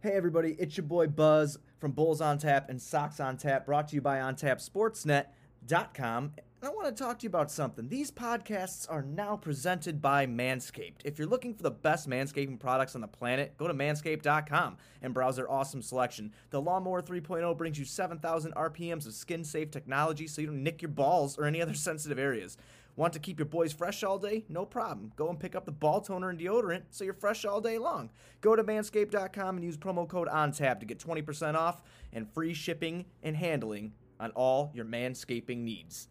Hey everybody, it's your boy Buzz from Bulls on Tap and Sox on Tap, brought to you by OnTapSportsNet.com. And I want to talk to you about something. These podcasts are now presented by Manscaped. If you're looking for the best manscaping products on the planet, go to manscaped.com and browse their awesome selection. The Lawnmower 3.0 brings you 7,000 RPMs of skin safe technology so you don't nick your balls or any other sensitive areas. Want to keep your boys fresh all day? No problem. Go and pick up the ball toner and deodorant so you're fresh all day long. Go to manscaped.com and use promo code ONTAP to get 20% off and free shipping and handling on all your manscaping needs.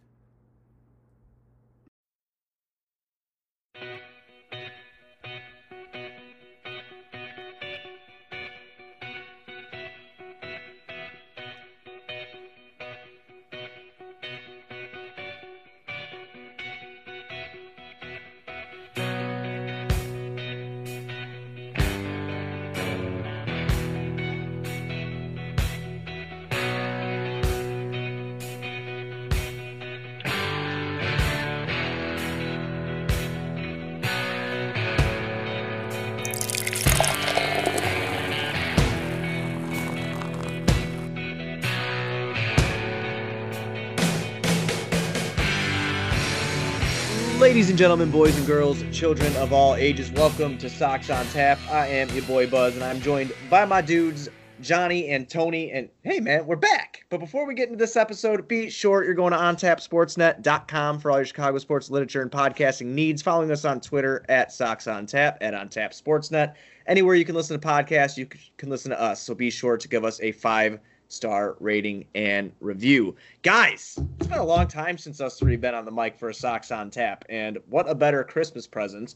Ladies and gentlemen, boys and girls, children of all ages, welcome to Sox on Tap. I am your boy Buzz, and I'm joined by my dudes, Johnny and Tony. And hey, man, we're back. But before we get into this episode, be sure you're going to ontapsportsnet.com for all your Chicago sports literature and podcasting needs. Following us on Twitter at Sox on Tap, at On Tap Sportsnet. Anywhere you can listen to podcasts, you can listen to us. So be sure to give us a five star rating and review. Guys, it's been a long time since us three been on the mic for a Sox on Tap, and what a better Christmas present,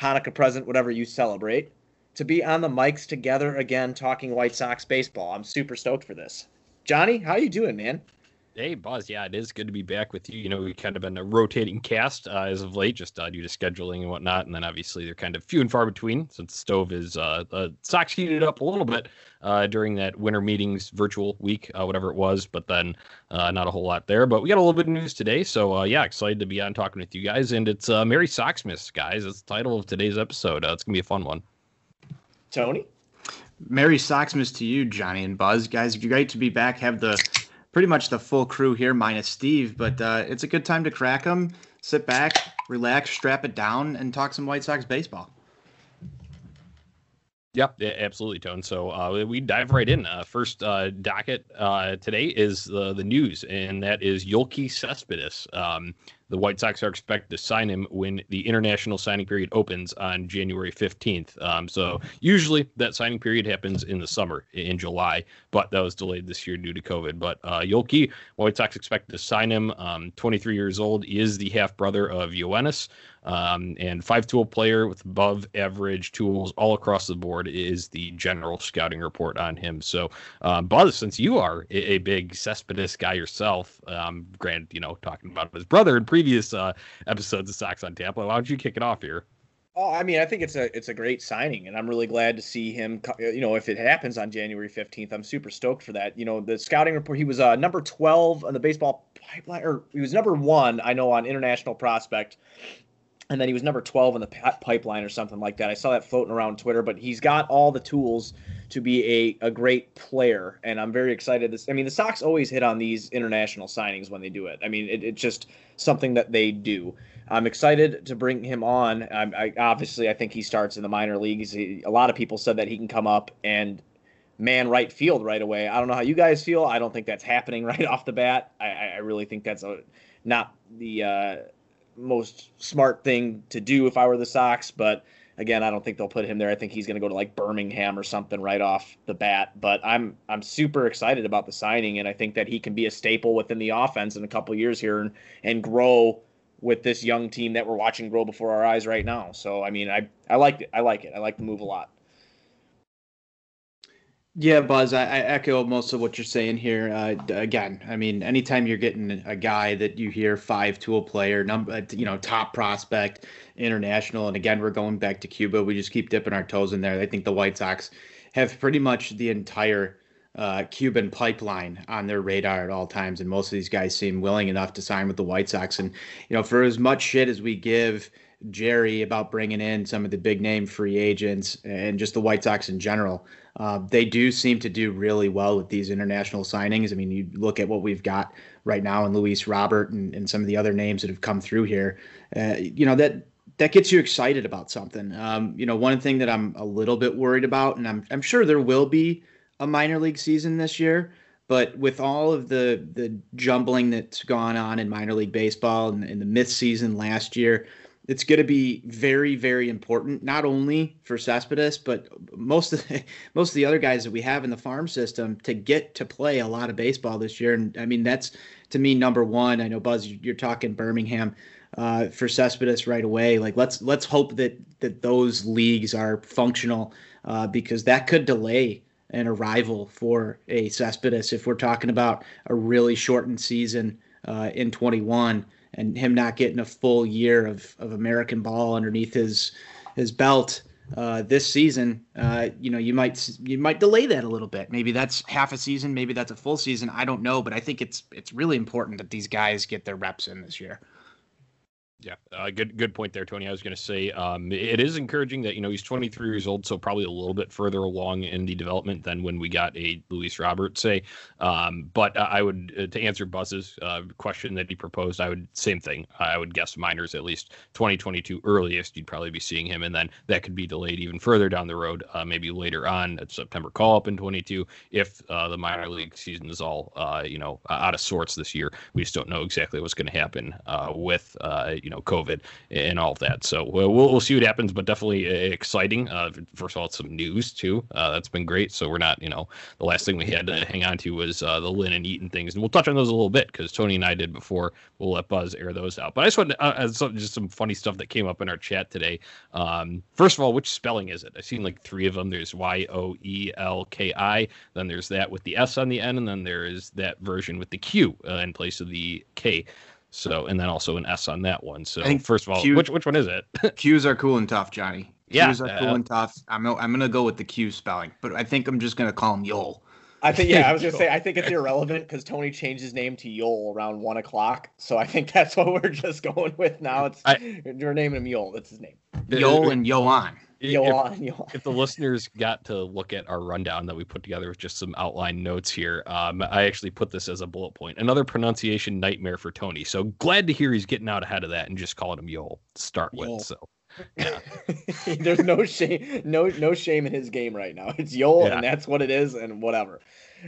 Hanukkah present, whatever you celebrate, to be on the mics together again talking White Sox baseball. I'm super stoked for this. Johnny, how you doing, man? Hey, Buzz. Yeah, it is good to be back with you. You know, we've kind of been a rotating cast uh, as of late, just uh, due to scheduling and whatnot. And then obviously they're kind of few and far between since the Stove is uh, uh Sox heated up a little bit uh, during that winter meetings virtual week, uh, whatever it was. But then uh, not a whole lot there. But we got a little bit of news today. So uh, yeah, excited to be on talking with you guys. And it's uh, Merry Soxmas, guys. That's the title of today's episode. Uh, it's going to be a fun one. Tony? Merry Soxmas to you, Johnny and Buzz. Guys, great to be back. Have the pretty much the full crew here, minus Steve. But uh, it's a good time to crack them, sit back, relax, strap it down, and talk some White Sox baseball. Yep, yeah, absolutely, Tone. So uh, we dive right in. Uh, first uh, docket uh, today is the news, and that is Yoelqui Cespedes. Um, the White Sox are expected to sign him when the international signing period opens on January 15th. Um, so usually that signing period happens in the summer in July, but that was delayed this year due to COVID. But uh, White Sox expected to sign him. Um, 23 years old, he is the half brother of Yoenis. Um, and five tool player with above average tools all across the board is the general scouting report on him. So, um, Buzz, since you are a, a big Cespedes guy yourself, um, granted, you know, talking about his brother in previous uh, episodes of Sox on Tampa, why don't you kick it off here? Oh, I mean, I think it's a it's a great signing, and I'm really glad to see him. You know, if it happens on January 15th, I'm super stoked for that. You know, the scouting report, he was uh, number 12 on the baseball pipeline, or he was number one, I know, on International Prospect and then he was number 12 in the pipeline or something like that. I saw that floating around Twitter, but he's got all the tools to be a, a great player, and I'm very excited. This, I mean, the Sox always hit on these international signings when they do it. I mean, it, it's just something that they do. I'm excited to bring him on. I, I obviously I think he starts in the minor leagues. He, a lot of people said that he can come up and man right field right away. I don't know how you guys feel. I don't think that's happening right off the bat. I, I really think that's a, not the uh, most smart thing to do if I were the Sox. But again, I don't think they'll put him there. I think he's going to go to like Birmingham or something right off the bat. But I'm I'm super excited about the signing, and I think that he can be a staple within the offense in a couple years here and and grow with this young team that we're watching grow before our eyes right now. So I mean, I I like it. I like it. I like the move a lot. Yeah, Buzz, I, I, echo most of what you're saying here. Uh, again, I mean, anytime you're getting a guy that you hear five tool player, number, you know, top prospect, international, and again, we're going back to Cuba. We just keep dipping our toes in there. I think the White Sox have pretty much the entire uh, Cuban pipeline on their radar at all times, and most of these guys seem willing enough to sign with the White Sox. And you know, for as much shit as we give Jerry about bringing in some of the big name free agents and just the White Sox in general, uh, they do seem to do really well with these international signings. I mean, you look at what we've got right now in Luis Robert and, and some of the other names that have come through here. Uh, you know that that gets you excited about something. Um, you know, one thing that I'm a little bit worried about, and I'm I'm sure there will be a minor league season this year. But with all of the the jumbling that's gone on in minor league baseball and, the myth season last year, it's going to be very very important not only for Cespedes but most of the, most of the other guys that we have in the farm system to get to play a lot of baseball this year and I mean that's to me number 1 I know Buzz you're talking Birmingham uh, for Cespedes right away like let's let's hope that that those leagues are functional uh, because that could delay an arrival for a Cespedes if we're talking about a really shortened season uh, in 21 and him not getting a full year of, of American ball underneath his his belt uh, this season, uh, you know, you might you might delay that a little bit. Maybe that's half a season, maybe that's a full season. I don't know, but I think it's it's really important that these guys get their reps in this year. Yeah, uh, good good point there, Tony. I was going to say um, it is encouraging that you know he's 23 years old, so probably a little bit further along in the development than when we got a Luis Robert, say. Um, but I would uh, to answer Buzz's uh, question that he proposed, I would same thing. I would guess minors at least 2022 earliest. You'd probably be seeing him, and then that could be delayed even further down the road, uh, maybe later on at September call up in 22 if uh, the minor league season is all uh, you know out of sorts this year. We just don't know exactly what's going to happen with you you know COVID and all of that. So we'll we'll see what happens, but definitely uh, exciting. Uh, first of all, some news too. Uh, that's been great. So we're not you know the last thing we had to hang on to was uh, the Lynn and Eaton things, and we'll touch on those a little bit because Tony and I did before. We'll let Buzz air those out. But I just want to, uh, just some funny stuff that came up in our chat today. Um, first of all, which spelling is it? I've seen like three of them. There's Y O E L K I. Then there's that with the S on the end, and then there is that version with the Q uh, in place of the K. So and then also an S on that one. So first of all, Q, which which one is it? Q's are cool and tough, Johnny. Yeah, Q's are cool and tough. I'm I'm gonna go with the Q spelling, but I think I'm just gonna call him Yol. I think yeah, I was gonna say I think it's irrelevant because Tony changed his name to Yol around one o'clock, so I think that's what we're just going with now. It's I, we're naming him Yol. That's his name. Yol and Yoan if, if, the listeners got to look at our rundown that we put together with just some outline notes here, um, I actually put this as a bullet point. Another pronunciation nightmare for Tony. So glad to hear he's getting out ahead of that and just calling him Yol to start with. So. Yeah. There's no shame, no no shame in his game right now. It's Yol, yeah. and that's what it is, and whatever.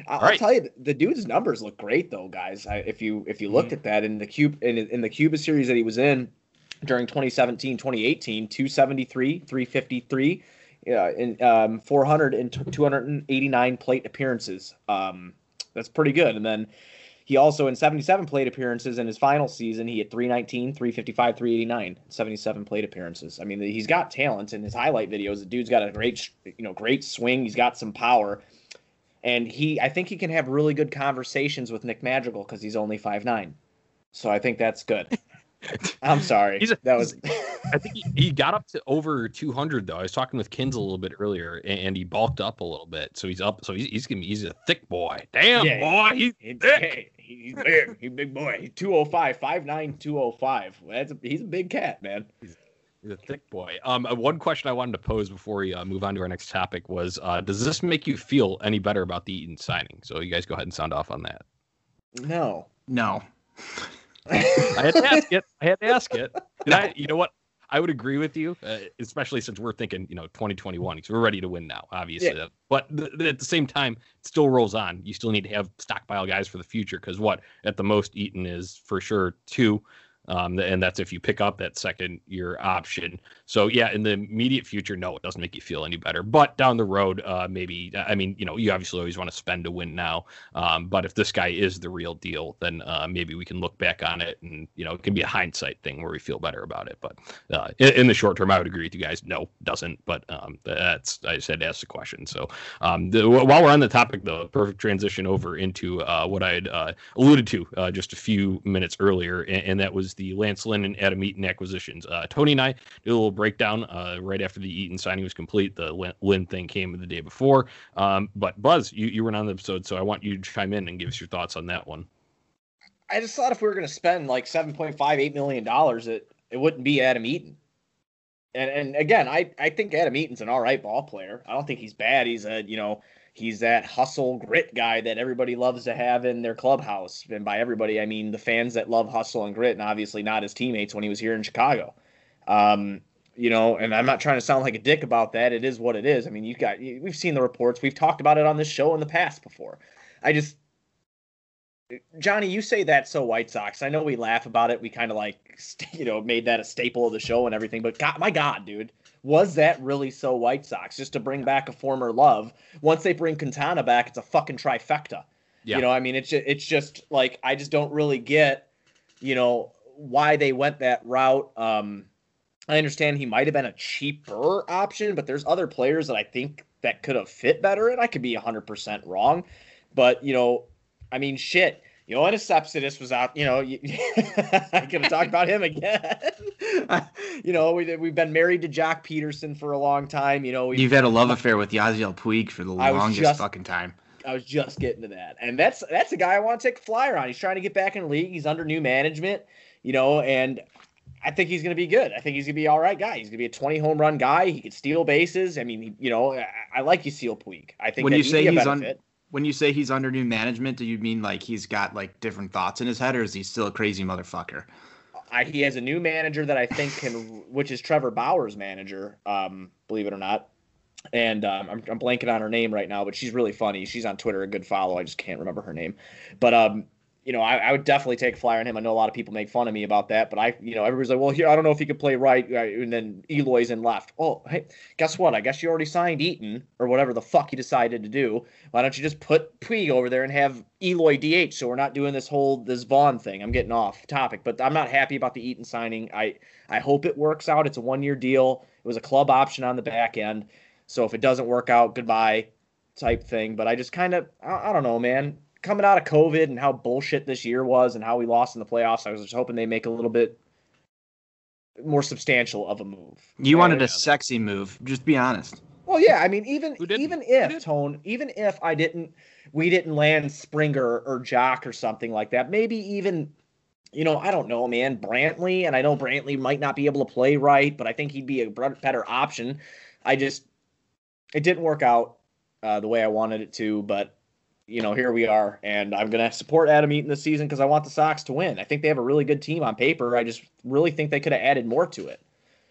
I'll, right. I'll, tell you, the dude's numbers look great though, guys. I, if you if you looked mm-hmm. at that in the cube in in the Cuba series that he was in, during 2017 2018 273 353 yeah, in um, 400 and 289 plate appearances. Um, that's pretty good. And then he also in 77 plate appearances in his final season he had 319 355 389 77 plate appearances. I mean he's got talent in his highlight videos. The dude's got a great you know great swing. He's got some power. And he i think he can have really good conversations with nick madrigal because he's only five nine. so i think that's good I'm sorry. He's a, that was. I think he, he, got up to over 200 though. I was talking with Kins a little bit earlier, and, he bulked up a little bit, so he's up. So he's he's gonna be, he's a thick boy. Damn yeah, boy, he's he, thick. he's big. He's big boy. He's 205, 5'9", 205. That's a, he's a big cat, man. He's, he's a thick boy. Um, uh, one question I wanted to pose before we uh, move on to our next topic was, uh, does this make you feel any better about the Eaton signing? So you guys go ahead and sound off on that. No, no. I had to ask it. I had to ask it. Did I? You know what? I would agree with you, uh, especially since we're thinking, you know, 2021. Because we're ready to win now, obviously. Yeah. But th- at the same time, it still rolls on. You still need to have stockpile guys for the future. Because what at the most, Eaton is for sure two um, and that's if you pick up that second year option. So yeah, in the immediate future, no, it doesn't make you feel any better. But down the road, uh, maybe. I mean, you know, you obviously always want to spend to win now. Um, but if this guy is the real deal, then uh, maybe we can look back on it, and you know, it can be a hindsight thing where we feel better about it. But uh, in, in, the short term, I would agree with you guys. No, doesn't. But um, that's I just had to ask the question. So um, the, while we're on the topic, though, perfect transition over into uh, what I had uh, alluded to uh, just a few minutes earlier, and, and that was the Lance Lynn and Adam Eaton acquisitions. Uh, Tony and I did a little breakdown uh, right after the Eaton signing was complete. The Lynn thing came the day before. Um, but Buzz, you, you were on the episode, so I want you to chime in and give us your thoughts on that one. I just thought if we were going to spend like seven point five eight million dollars, it it wouldn't be Adam Eaton. And and again, I I think Adam Eaton's an all right ball player. I don't think he's bad. He's a you know he's that hustle grit guy that everybody loves to have in their clubhouse. And by everybody, I mean the fans that love hustle and grit, and obviously not his teammates when he was here in Chicago. Um, you know, and I'm not trying to sound like a dick about that. It is what it is. I mean, you've got we've seen the reports. We've talked about it on this show in the past before. I just Johnny, you say that so White Sox. I know we laugh about it. We kind of like, you know, made that a staple of the show and everything. But God, my God, dude, was that really so White Sox? Just to bring back a former love. Once they bring Quintana back, it's a fucking trifecta. Yeah. You know, I mean, it's just, it's just like I just don't really get, you know, why they went that route. Um, I understand he might have been a cheaper option, but there's other players that I think that could have fit better, and I could be 100% wrong. But you know, I mean, shit. Yoenis Cespedes was out. You know, I could have talked about him again. you know, we we've been married to Joc Pederson for a long time. You know, you've had a love affair with Yasiel Puig for the longest just, fucking time. I was just getting to that, and that's that's a guy I want to take a flyer on. He's trying to get back in the league. He's under new management. You know, and I think he's going to be good. I think he's going to be all right guy. He's going to be a 20 home run guy. He could steal bases. I mean, you know, I, I like Yasiel Puig. I think when you say he's on when you say he's under new management, do you mean like he's got like different thoughts in his head, or is he still a crazy motherfucker? I, he has a new manager that I think can, which is Trevor Bauer's manager, um, believe it or not. And um, I'm, I'm blanking on her name right now, but she's really funny. She's on Twitter, a good follow. I just can't remember her name. But um, you know, I, I, would definitely take a flyer on him. I know a lot of people make fun of me about that, but I, you know, everybody's like, well, here, I don't know if he could play right. Uh, and then Eloy's in left. Oh, hey, guess what? I guess you already signed Eaton or whatever the fuck you decided to do. Why don't you just put Puig over there and have Eloy DH so we're not doing this whole, this Vaughn thing? I'm getting off topic, but I'm not happy about the Eaton signing. I, I hope it works out. It's a one year deal. It was a club option on the back end. So if it doesn't work out, goodbye type thing. But I just kind of, I, I don't know, man coming out of COVID and how bullshit this year was and how we lost in the playoffs, I was just hoping they make a little bit more substantial of a move. You wanted a sexy move, just be honest. Well, yeah, I mean, even even if Tone, even if I didn't, we didn't land Springer or Joc or something like that. Maybe even, you know, I don't know, man, Brantley, and I know Brantley might not be able to play right, but I think he'd be a better option. I just, it didn't work out uh, the way I wanted it to, but you know, here we are, and I'm going to support Adam Eaton this season because I want the Sox to win. I think they have a really good team on paper. I just really think they could have added more to it.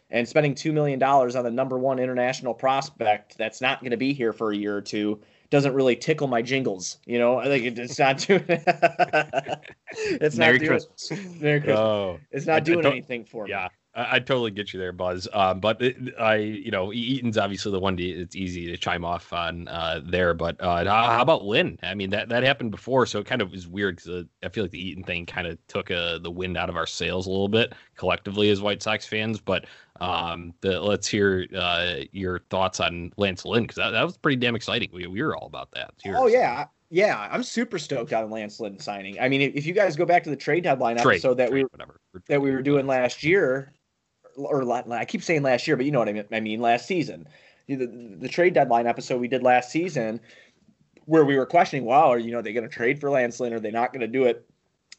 And spending two million dollars on the number one international prospect that's not going to be here for a year or two doesn't really tickle my jingles. You know, I think it's not doing. it's Merry not Christmas. Doing, Merry Christmas. Oh, it's not doing anything for me. I, I, totally get you there, Buzz. Um, but it, I, you know, Eaton's obviously the one to, it's easy to chime off on uh, there. But uh, how about Lynn? I mean, that that happened before, so it kind of was weird because uh, I feel like the Eaton thing kind of took uh, the wind out of our sails a little bit collectively as White Sox fans. But um, the, let's hear uh, your thoughts on Lance Lynn because that, that was pretty damn exciting. We, we were all about that. Cheers. Oh yeah, yeah, I'm super stoked on Lance Lynn signing. I mean, if you guys go back to the trade deadline trade, episode that trade, we whatever. that we were doing last year, or I keep saying last year, but you know what I mean. I mean last season, the, the trade deadline episode we did last season, where we were questioning, wow, are you know they going to trade for Lance Lynn? Are they not going to do it?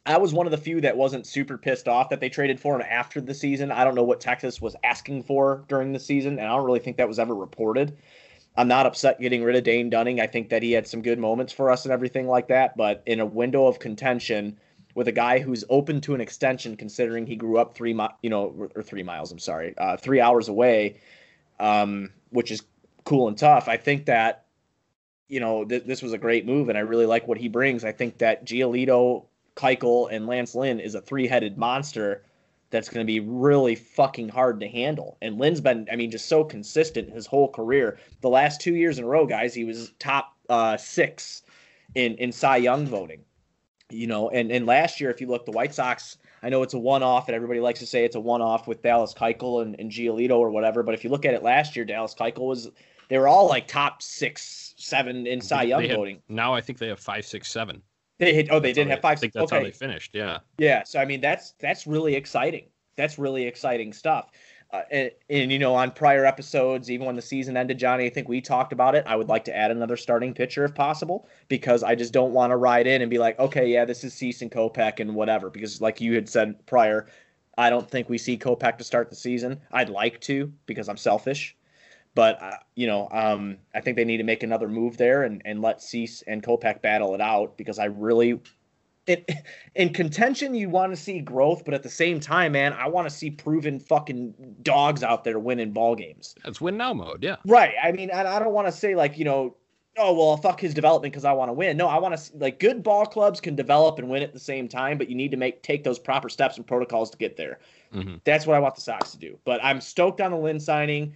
I was one of the few that wasn't super pissed off that they traded for him after the season. I don't know what Texas was asking for during the season, and I don't really think that was ever reported. I'm not upset getting rid of Dane Dunning. I think that he had some good moments for us and everything like that. But in a window of contention, with a guy who's open to an extension, considering he grew up three, mi- you know, or three miles. I'm sorry, uh, three hours away, um, which is cool and tough. I think that, you know, th- this was a great move, and I really like what he brings. I think that Giolito, Keuchel, and Lance Lynn is a three-headed monster that's going to be really fucking hard to handle. And Lynn's been, I mean, just so consistent his whole career. The last two years in a row, guys, he was top uh, six in in Cy Young voting you know, and, and last year, if you look, the White Sox, I know it's a one off, and everybody likes to say it's a one off with Dallas Keuchel and, and Giolito or whatever. But if you look at it last year, Dallas Keuchel was, they were all like top six, seven in Cy Young voting. Now I think they have five, six, seven. They hit. Oh, they That's did have five. I think that's okay. how they finished. Yeah. Yeah, so I mean that's that's really exciting. That's really exciting stuff. Uh, and, and you know, on prior episodes, even when the season ended, Johnny, I think we talked about it. I would like to add another starting pitcher if possible, because I just don't want to ride in and be like, okay, yeah, this is Cease and Kopech and whatever. Because like you had said prior, I don't think we see Kopech to start the season. I'd like to because I'm selfish, but uh, you know, um, I think they need to make another move there and and let Cease and Kopech battle it out because I really it, in contention, you want to see growth, but at the same time, man, I want to see proven fucking dogs out there winning ball games. That's win now mode. Yeah. Right. I mean, I, I don't want to say like you know, oh well, fuck his development because I want to win. No, I want to like good ball clubs can develop and win at the same time, but you need to make take those proper steps and protocols to get there. Mhm. That's what I want the Sox to do. But I'm stoked on the Lynn signing.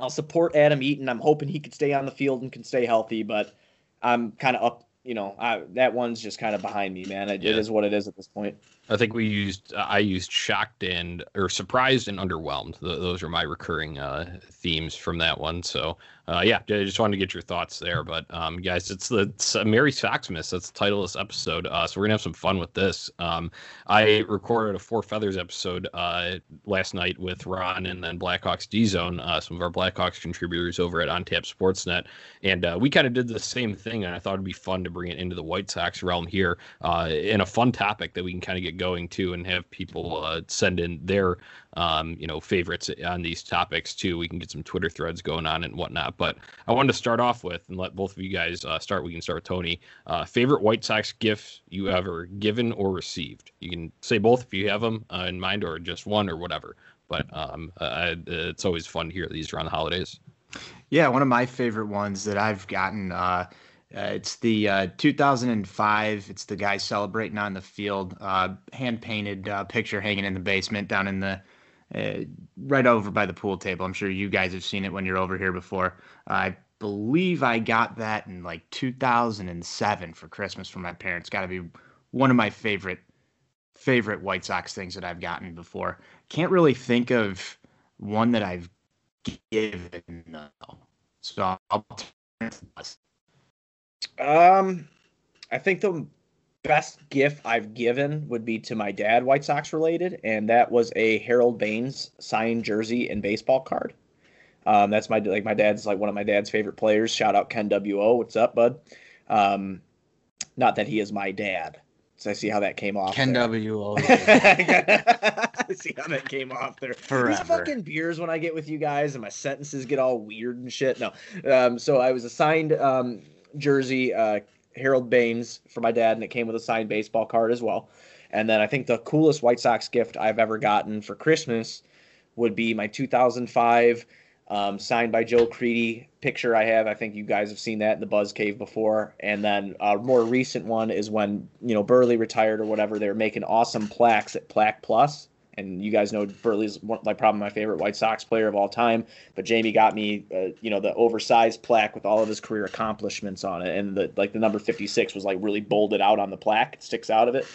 I'll support Adam Eaton. I'm hoping he could stay on the field and can stay healthy, but I'm kind of up. You know, I, that one's just kind of behind me, man. It, Yeah. it is what it is at this point. I think we used I used shocked and or surprised and underwhelmed. Th- those are my recurring uh, themes from that one. So uh, yeah, I just wanted to get your thoughts there. But um, guys, it's the it's, Merry Soxmas. That's the title of this episode. Uh, so we're gonna have some fun with this. Um, I recorded a Four Feathers episode uh, last night with Ron and then Blackhawks D Zone, uh, some of our Blackhawks contributors over at OnTap Sportsnet, and uh, we kind of did the same thing. And I thought it'd be fun to bring it into the White Sox realm here in a fun topic that we can kind of get going to and have people uh, send in their um, you know favorites on these topics too. We can get some Twitter threads going on and whatnot. But I wanted to start off with and let both of you guys uh, start. We can start with Tony. Uh, favorite White Sox gift you ever given or received? You can say both if you have them uh, in mind, or just one or whatever. But um, it's always fun to hear these around the holidays. Yeah, one of my favorite ones that I've gotten. Uh, uh, it's the uh, 2005. It's the guy celebrating on the field. Uh, hand painted uh, picture hanging in the basement down in the uh, right over by the pool table. I'm sure you guys have seen it when you're over here before. I believe I got that in like 2007 for Christmas from my parents. Got to be one of my favorite favorite White Sox things that I've gotten before. Can't really think of one that I've given though. So I'll turn to us. Um, I think the best gift I've given would be to my dad, White Sox related, and that was a Harold Baines signed jersey and baseball card. Um, that's my like my dad's like one of my dad's favorite players. Shout out Ken W.O. What's up, bud? Um, not that he is my dad. So I see how that came off. Ken there. W. O. I see how that came off there. Forever. These fucking beers when I get with you guys and my sentences get all weird and shit. No. Um, so I was assigned um, jersey, uh, Harold Baines for my dad, and it came with a signed baseball card as well. And then I think the coolest White Sox gift I've ever gotten for Christmas would be my 2005 um, signed by Joe Crede picture I have. I think you guys have seen that in the Buzz Cave before. And then a more recent one is when you know Buehrle retired or whatever. They were making awesome plaques at Plaque Plus, and you guys know Buehrle's one, like probably my favorite White Sox player of all time. But Jamie got me, uh, you know, the oversized plaque with all of his career accomplishments on it, and the like the number 56 was like really bolded out on the plaque. It sticks out of it.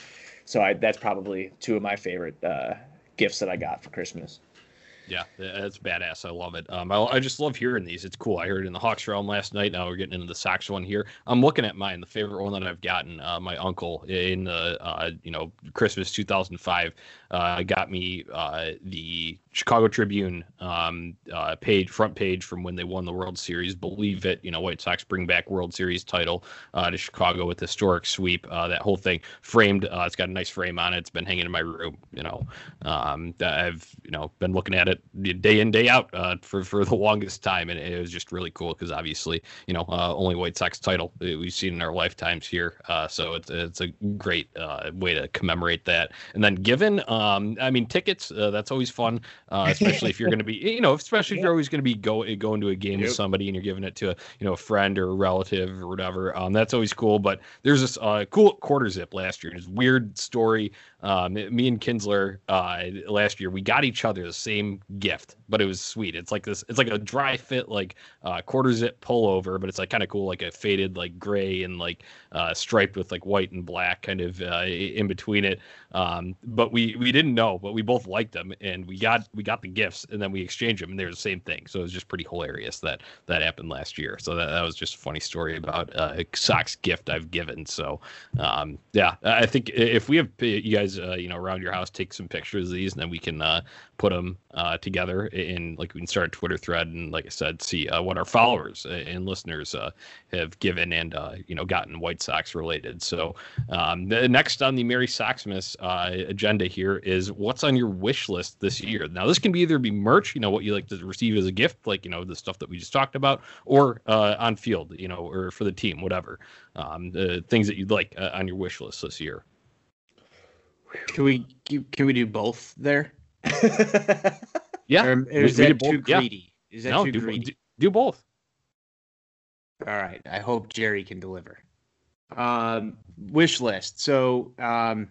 So I, that's probably two of my favorite uh, gifts that I got for Christmas. Yeah, that's badass. I love it. Um, I, I just love hearing these. It's cool. I heard it in the Hawks realm last night. Now we're getting into the Sox one here. I'm looking at mine. The favorite one that I've gotten. Uh, my uncle in the uh, you know Christmas 2005 uh, got me uh, the Chicago Tribune um, uh, page front page from when they won the World Series. Believe it, you know White Sox bring back World Series title uh, to Chicago with historic sweep. Uh, that whole thing framed. Uh, it's got a nice frame on it. It's been hanging in my room. You know, um, I've you know been looking at it day in day out for for the longest time, and it was just really cool because obviously you know only White Sox title we've seen in our lifetimes here. So it's it's a great way to commemorate that. And then given, I mean tickets. Uh, that's always fun, uh, especially if you're going to be you know especially if you're always going to be go going to a game with somebody and you're giving it to a you know a friend or a relative or whatever. Um, that's always cool. But there's this uh, cool quarter zip last year. This weird story Um, me and Kinsler uh, last year, we got each other the same gift, but it was sweet. It's like this. It's like a dry fit, like uh, quarter zip pullover, but it's like kind of cool, like a faded, like gray and like uh, striped with like white and black, kind of uh, in between it. Um, but we we didn't know, but we both liked them, and we got we got the gifts, and then we exchanged them, and they're the same thing. So it was just pretty hilarious that that happened last year. So that, that was just a funny story about uh, a socks gift I've given. So um, yeah, I think if we have you guys, uh, you know, around your house, take some pictures of these, and then we can uh, put them uh, together in like we can start a Twitter thread, and like I said, see uh, what our followers and listeners uh, have given and uh, you know gotten White Sox related. So um, the next on the Merry Soxmas agenda here is what's on your wish list this year. Now this can be either be merch, you know, what you like to receive as a gift, like you know the stuff that we just talked about, or on field, you know, or for the team, whatever. Um, the things that you'd like on your wish list this year. Can we can we do both there? yeah, or, or is we, that we too greedy? Yeah. Is that no, too do, greedy? do, do both. All right. I hope Jerry can deliver. Um, wish list. So um,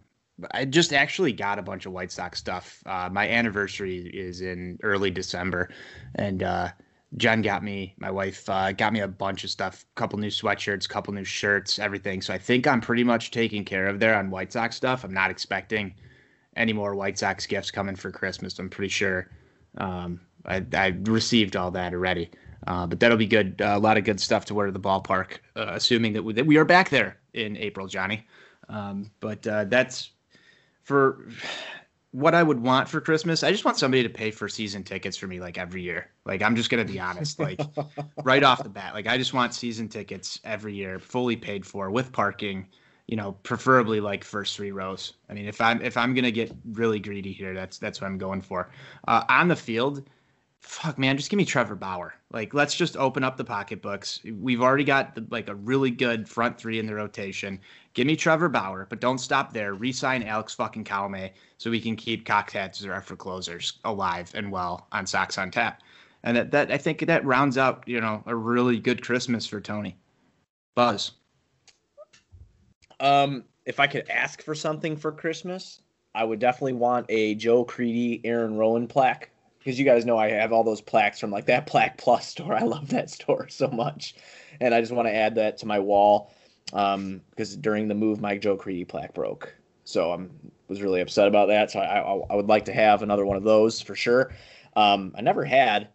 I just actually got a bunch of White Sox stuff. Uh, my anniversary is in early December, and uh, Jen got me, my wife, uh, got me a bunch of stuff, a couple new sweatshirts, couple new shirts, everything. So I think I'm pretty much taken care of there on White Sox stuff. I'm not expecting any more White Sox gifts coming for Christmas. I'm pretty sure um, I, I received all that already. Uh, but that'll be good. Uh, a lot of good stuff to wear to the ballpark, uh, assuming that we, that we are back there in April, Johnny. Um, but uh, that's for what I would want for Christmas. I just want somebody to pay for season tickets for me, like every year. Like I'm just gonna be honest, like right off the bat, like I just want season tickets every year, fully paid for with parking. You know, preferably like first three rows. I mean, if I'm if I'm gonna get really greedy here, that's that's what I'm going for. Uh, on the field fuck man just give me trevor bauer. Like let's just open up the pocketbooks. We've already got the, like a really good front three in the rotation. Give me trevor bauer but don't stop there. Re-sign alex fucking Colome so we can keep cocktails or for closers alive and well on Sox on Tap. And that, that i think that rounds out you know a really good christmas for tony. Buzz. Um if i could ask for something for christmas i would definitely want a Joe Crede Aaron Rowand plaque because you guys know I have all those plaques from like that Plaque Plus store. I love that store so much, and I just want to add that to my wall um, because during the move, my Joe Crede plaque broke, so I was really upset about that. So I, I, I would like to have another one of those for sure. Um, I never had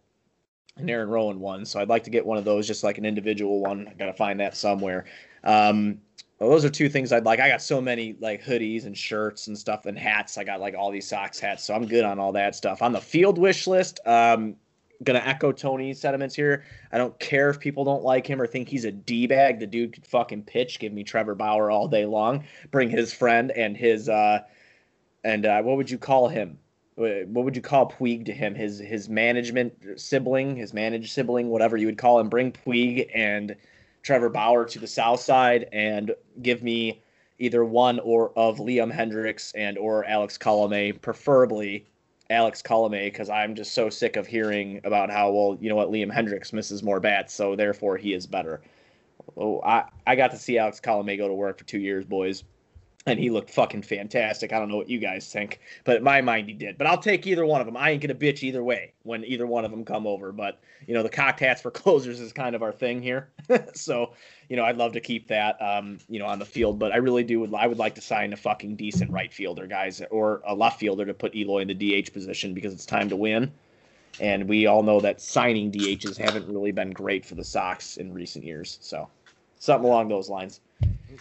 an Aaron Rowand one, so I'd like to get one of those, just like an individual one. I gotta find that somewhere. Um, well, those are two things I'd like. I got so many like hoodies and shirts and stuff and hats. I got like all these socks, hats, so I'm good on all that stuff. On the field wish list, um, gonna echo Tony's sentiments here. I don't care if people don't like him or think he's a d bag. The dude could fucking pitch. Give me Trevor Bauer all day long. Bring his friend and his uh, and uh, what would you call him? What would you call Puig to him? His his management sibling, his managed sibling, whatever you would call him. Bring Puig and Trevor Bauer to the south side and give me either one or of Liam Hendriks and or Alex Colome, preferably Alex Colome, because I'm just so sick of hearing about how well you know what Liam Hendriks misses more bats, so therefore he is better. Oh, I I got to see Alex Colome go to work for two years, boys and he looked fucking fantastic. I don't know what you guys think, but in my mind he did. But I'll take either one of them. I ain't gonna bitch either way when either one of them come over. But you know, the cocked hats for closers is kind of our thing here. so you know, I'd love to keep that um, you know on the field. But I really do would I would like to sign a fucking decent right fielder, guys, or a left fielder to put Eloy in the DH position because it's time to win. And we all know that signing DHs haven't really been great for the Sox in recent years. So something along those lines.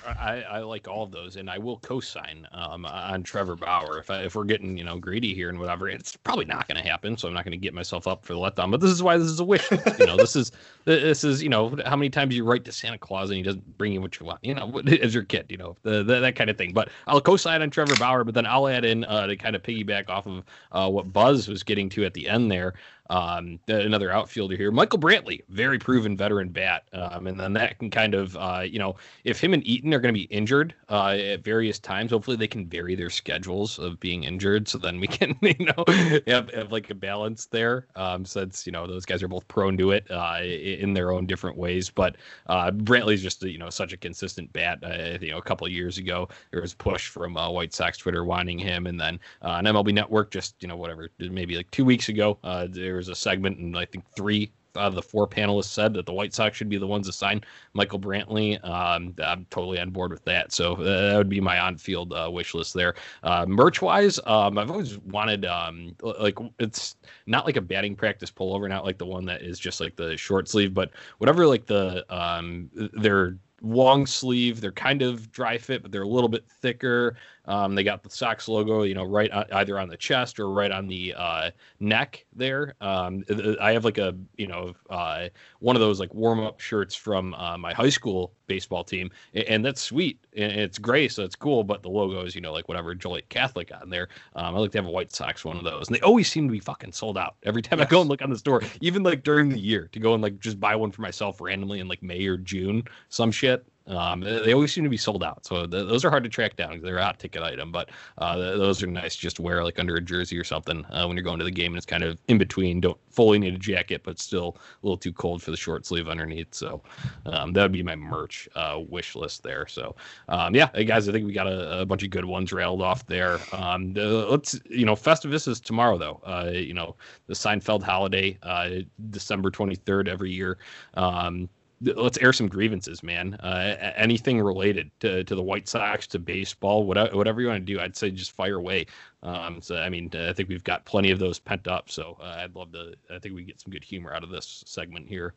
I, I like all of those, and I will co-sign um, on Trevor Bauer if I, if we're getting you know greedy here and whatever. It's probably not going to happen, so I'm not going to get myself up for the letdown. But this is why this is a wish. you know, this is this is you know how many times you write to Santa Claus and he doesn't bring you what you want. You know, as your kid, you know the, the, that kind of thing. But I'll co-sign on Trevor Bauer, but then I'll add in uh, to kind of piggyback off of uh, what Buzz was getting to at the end there. Um, another outfielder here, Michael Brantley, very proven veteran bat, um, and then that can kind of uh, you know if him and Eaton are going to be injured uh, at various times, hopefully they can vary their schedules of being injured, so then we can you know have, have like a balance there. Um, since you know those guys are both prone to it uh, in their own different ways, but uh, Brantley's just you know such a consistent bat. Uh, you know, a couple years ago there was push from uh, White Sox Twitter wanting him, and then uh, on MLB Network just you know whatever maybe like two weeks ago uh, there was a segment and I think three out of the four panelists said that the White Sox should be the ones to sign Michael Brantley. Um, I'm totally on board with that. So uh, that would be my on-field uh, wish list there. Uh, merch-wise, um, I've always wanted um, like it's not like a batting practice pullover, not like the one that is just like the short sleeve, but whatever like the um, their long sleeve. They're kind of dry fit, but they're a little bit thicker. Um, they got the Sox logo, you know, right on, either on the chest or right on the uh, neck there. Um, I have like a, you know, uh, one of those like warm up shirts from uh, my high school baseball team, and that's sweet and it's gray, so it's cool. But the logo is, you know, like whatever Joliet Catholic on there. Um, I like to have a White Sox one of those, and they always seem to be fucking sold out every time yes. I go and look on the store, even like during the year to go and like just buy one for myself randomly in like May or June, some shit. Um, they always seem to be sold out, so th- those are hard to track down because they're a hot ticket item. But uh, th- those are nice just wear like under a jersey or something uh, when you're going to the game and it's kind of in between. Don't fully need a jacket, but still a little too cold for the short sleeve underneath. So um, that would be my merch uh, wish list there. So um, yeah, hey guys, I think we got a, a, bunch of good ones railed off there. Um, the, let's you know, Festivus is tomorrow though. Uh, you know, the Seinfeld holiday, uh, December 23rd every year. Um, let's air some grievances, man. Uh, anything related to, to the White Sox, to baseball, whatever, whatever you want to do, I'd say just fire away. Um, so, I mean, I think we've got plenty of those pent up. So uh, I'd love to, I think we get some good humor out of this segment here.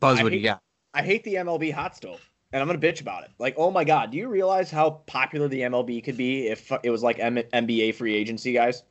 Buzz, what do you got? I hate the MLB hot stove. And I'm gonna bitch about it. Like, oh my god, do you realize how popular the MLB could be if it was like M- NBA free agency, guys?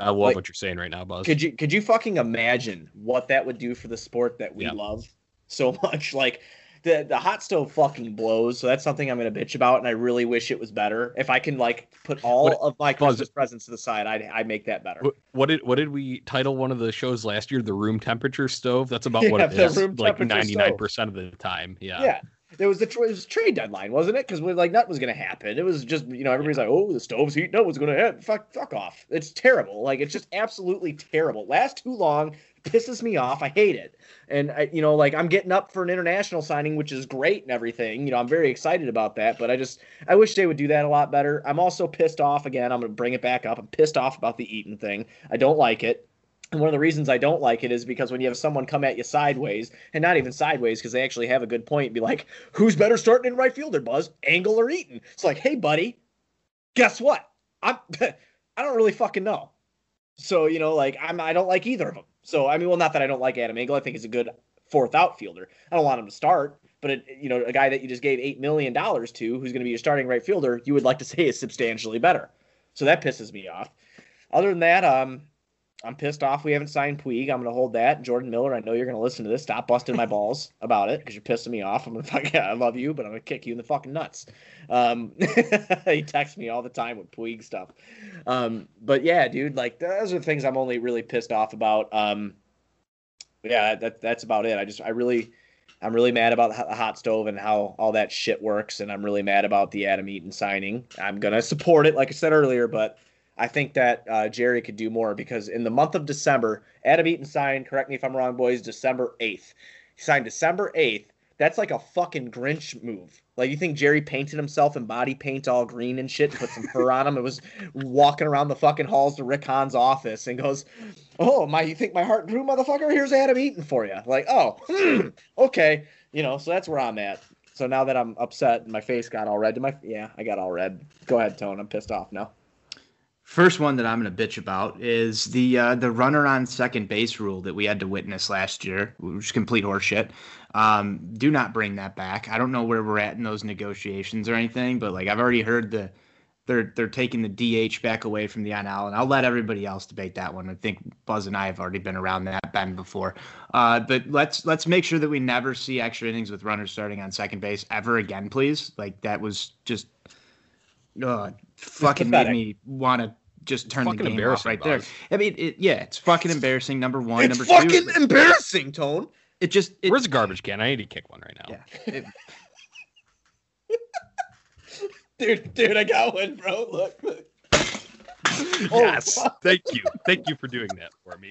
I love like, what you're saying right now, Buzz. Could you could you fucking imagine what that would do for the sport that we yeah. love? So much. Like the the hot stove fucking blows. So that's something I'm gonna bitch about, and I really wish it was better. If I can like put all what, of my Christmas presents to the side, I'd I make that better. What, did what did we title one of the shows last year? The room temperature stove. That's about yeah, what it is. Like 99 percent of the time. Yeah. Yeah. There was the it was trade deadline, wasn't it? Because like nothing was gonna happen. It was just you know everybody's like, oh, the stove's heating up. What's gonna happen? Fuck, fuck off. It's terrible. Like it's just absolutely terrible. Last too long pisses me off. I hate it. And I, you know, like I'm getting up for an international signing, which is great and everything. You know, I'm very excited about that. But I just, I wish they would do that a lot better. I'm also pissed off again. I'm going to bring it back up. I'm pissed off about the Eaton thing. I don't like it. And one of the reasons I don't like it is because when you have someone come at you sideways, and not even sideways, because they actually have a good point, be like, who's better starting in right fielder, Buzz? Engel or Eaton? It's like, hey, buddy, guess what? I'm, I don't really fucking know. So, you know, like, I'm, I don't like either of them. So I mean, well, not that I don't like Adam Engel. I think he's a good fourth outfielder. I don't want him to start, but it, you know, a guy that you just gave eight million dollars to, who's going to be your starting right fielder, you would like to say is substantially better. So that pisses me off. Other than that, um, I'm pissed off we haven't signed Puig. I'm going to hold that. Jordan Miller, I know you're going to listen to this. Stop busting my balls about it because you're pissing me off. I'm going to fucking, I love you, but I'm going to kick you in the fucking nuts. Um, he texts me all the time with Puig stuff. Um, but yeah, dude, like those are things I'm only really pissed off about. Um, yeah, that, that's about it. I just, I really, I'm really mad about the hot stove and how all that shit works. And I'm really mad about the Adam Eaton signing. I'm going to support it, like I said earlier, but I think that uh, Jerry could do more because in the month of December, Adam Eaton signed, correct me if I'm wrong, boys, December 8th. He signed December 8th. That's like a fucking Grinch move. Like, you think Jerry painted himself in body paint all green and shit, and put some fur on him, and was walking around the fucking halls to Rick Hahn's office and goes, Oh, my, you think my heart grew, motherfucker? Here's Adam Eaton for you. Like, oh, okay. You know, so that's where I'm at. So now that I'm upset and my face got all red, to my yeah, I got all red. Go ahead, Tone. I'm pissed off now. First one that I'm going to bitch about is the uh, the runner on second base rule that we had to witness last year, which is complete horseshit. Um, do not bring that back. I don't know where we're at in those negotiations or anything, but like I've already heard the they're they're taking the DH back away from the NL, and I'll let everybody else debate that one. I think Buzz and I have already been around that bend before. Uh, but let's let's make sure that we never see extra innings with runners starting on second base ever again, please. Like that was just uh, fucking made me want to just turn fucking the game off embarrassing, right there. I mean, it, yeah, it's fucking embarrassing. Number one, It's number fucking two, embarrassing, Tone. it just it, Where's the garbage can? I need to kick one right now. yeah, it, Dude, dude, I got one, bro. Look, look. Oh, yes. Thank you. Thank you for doing that for me.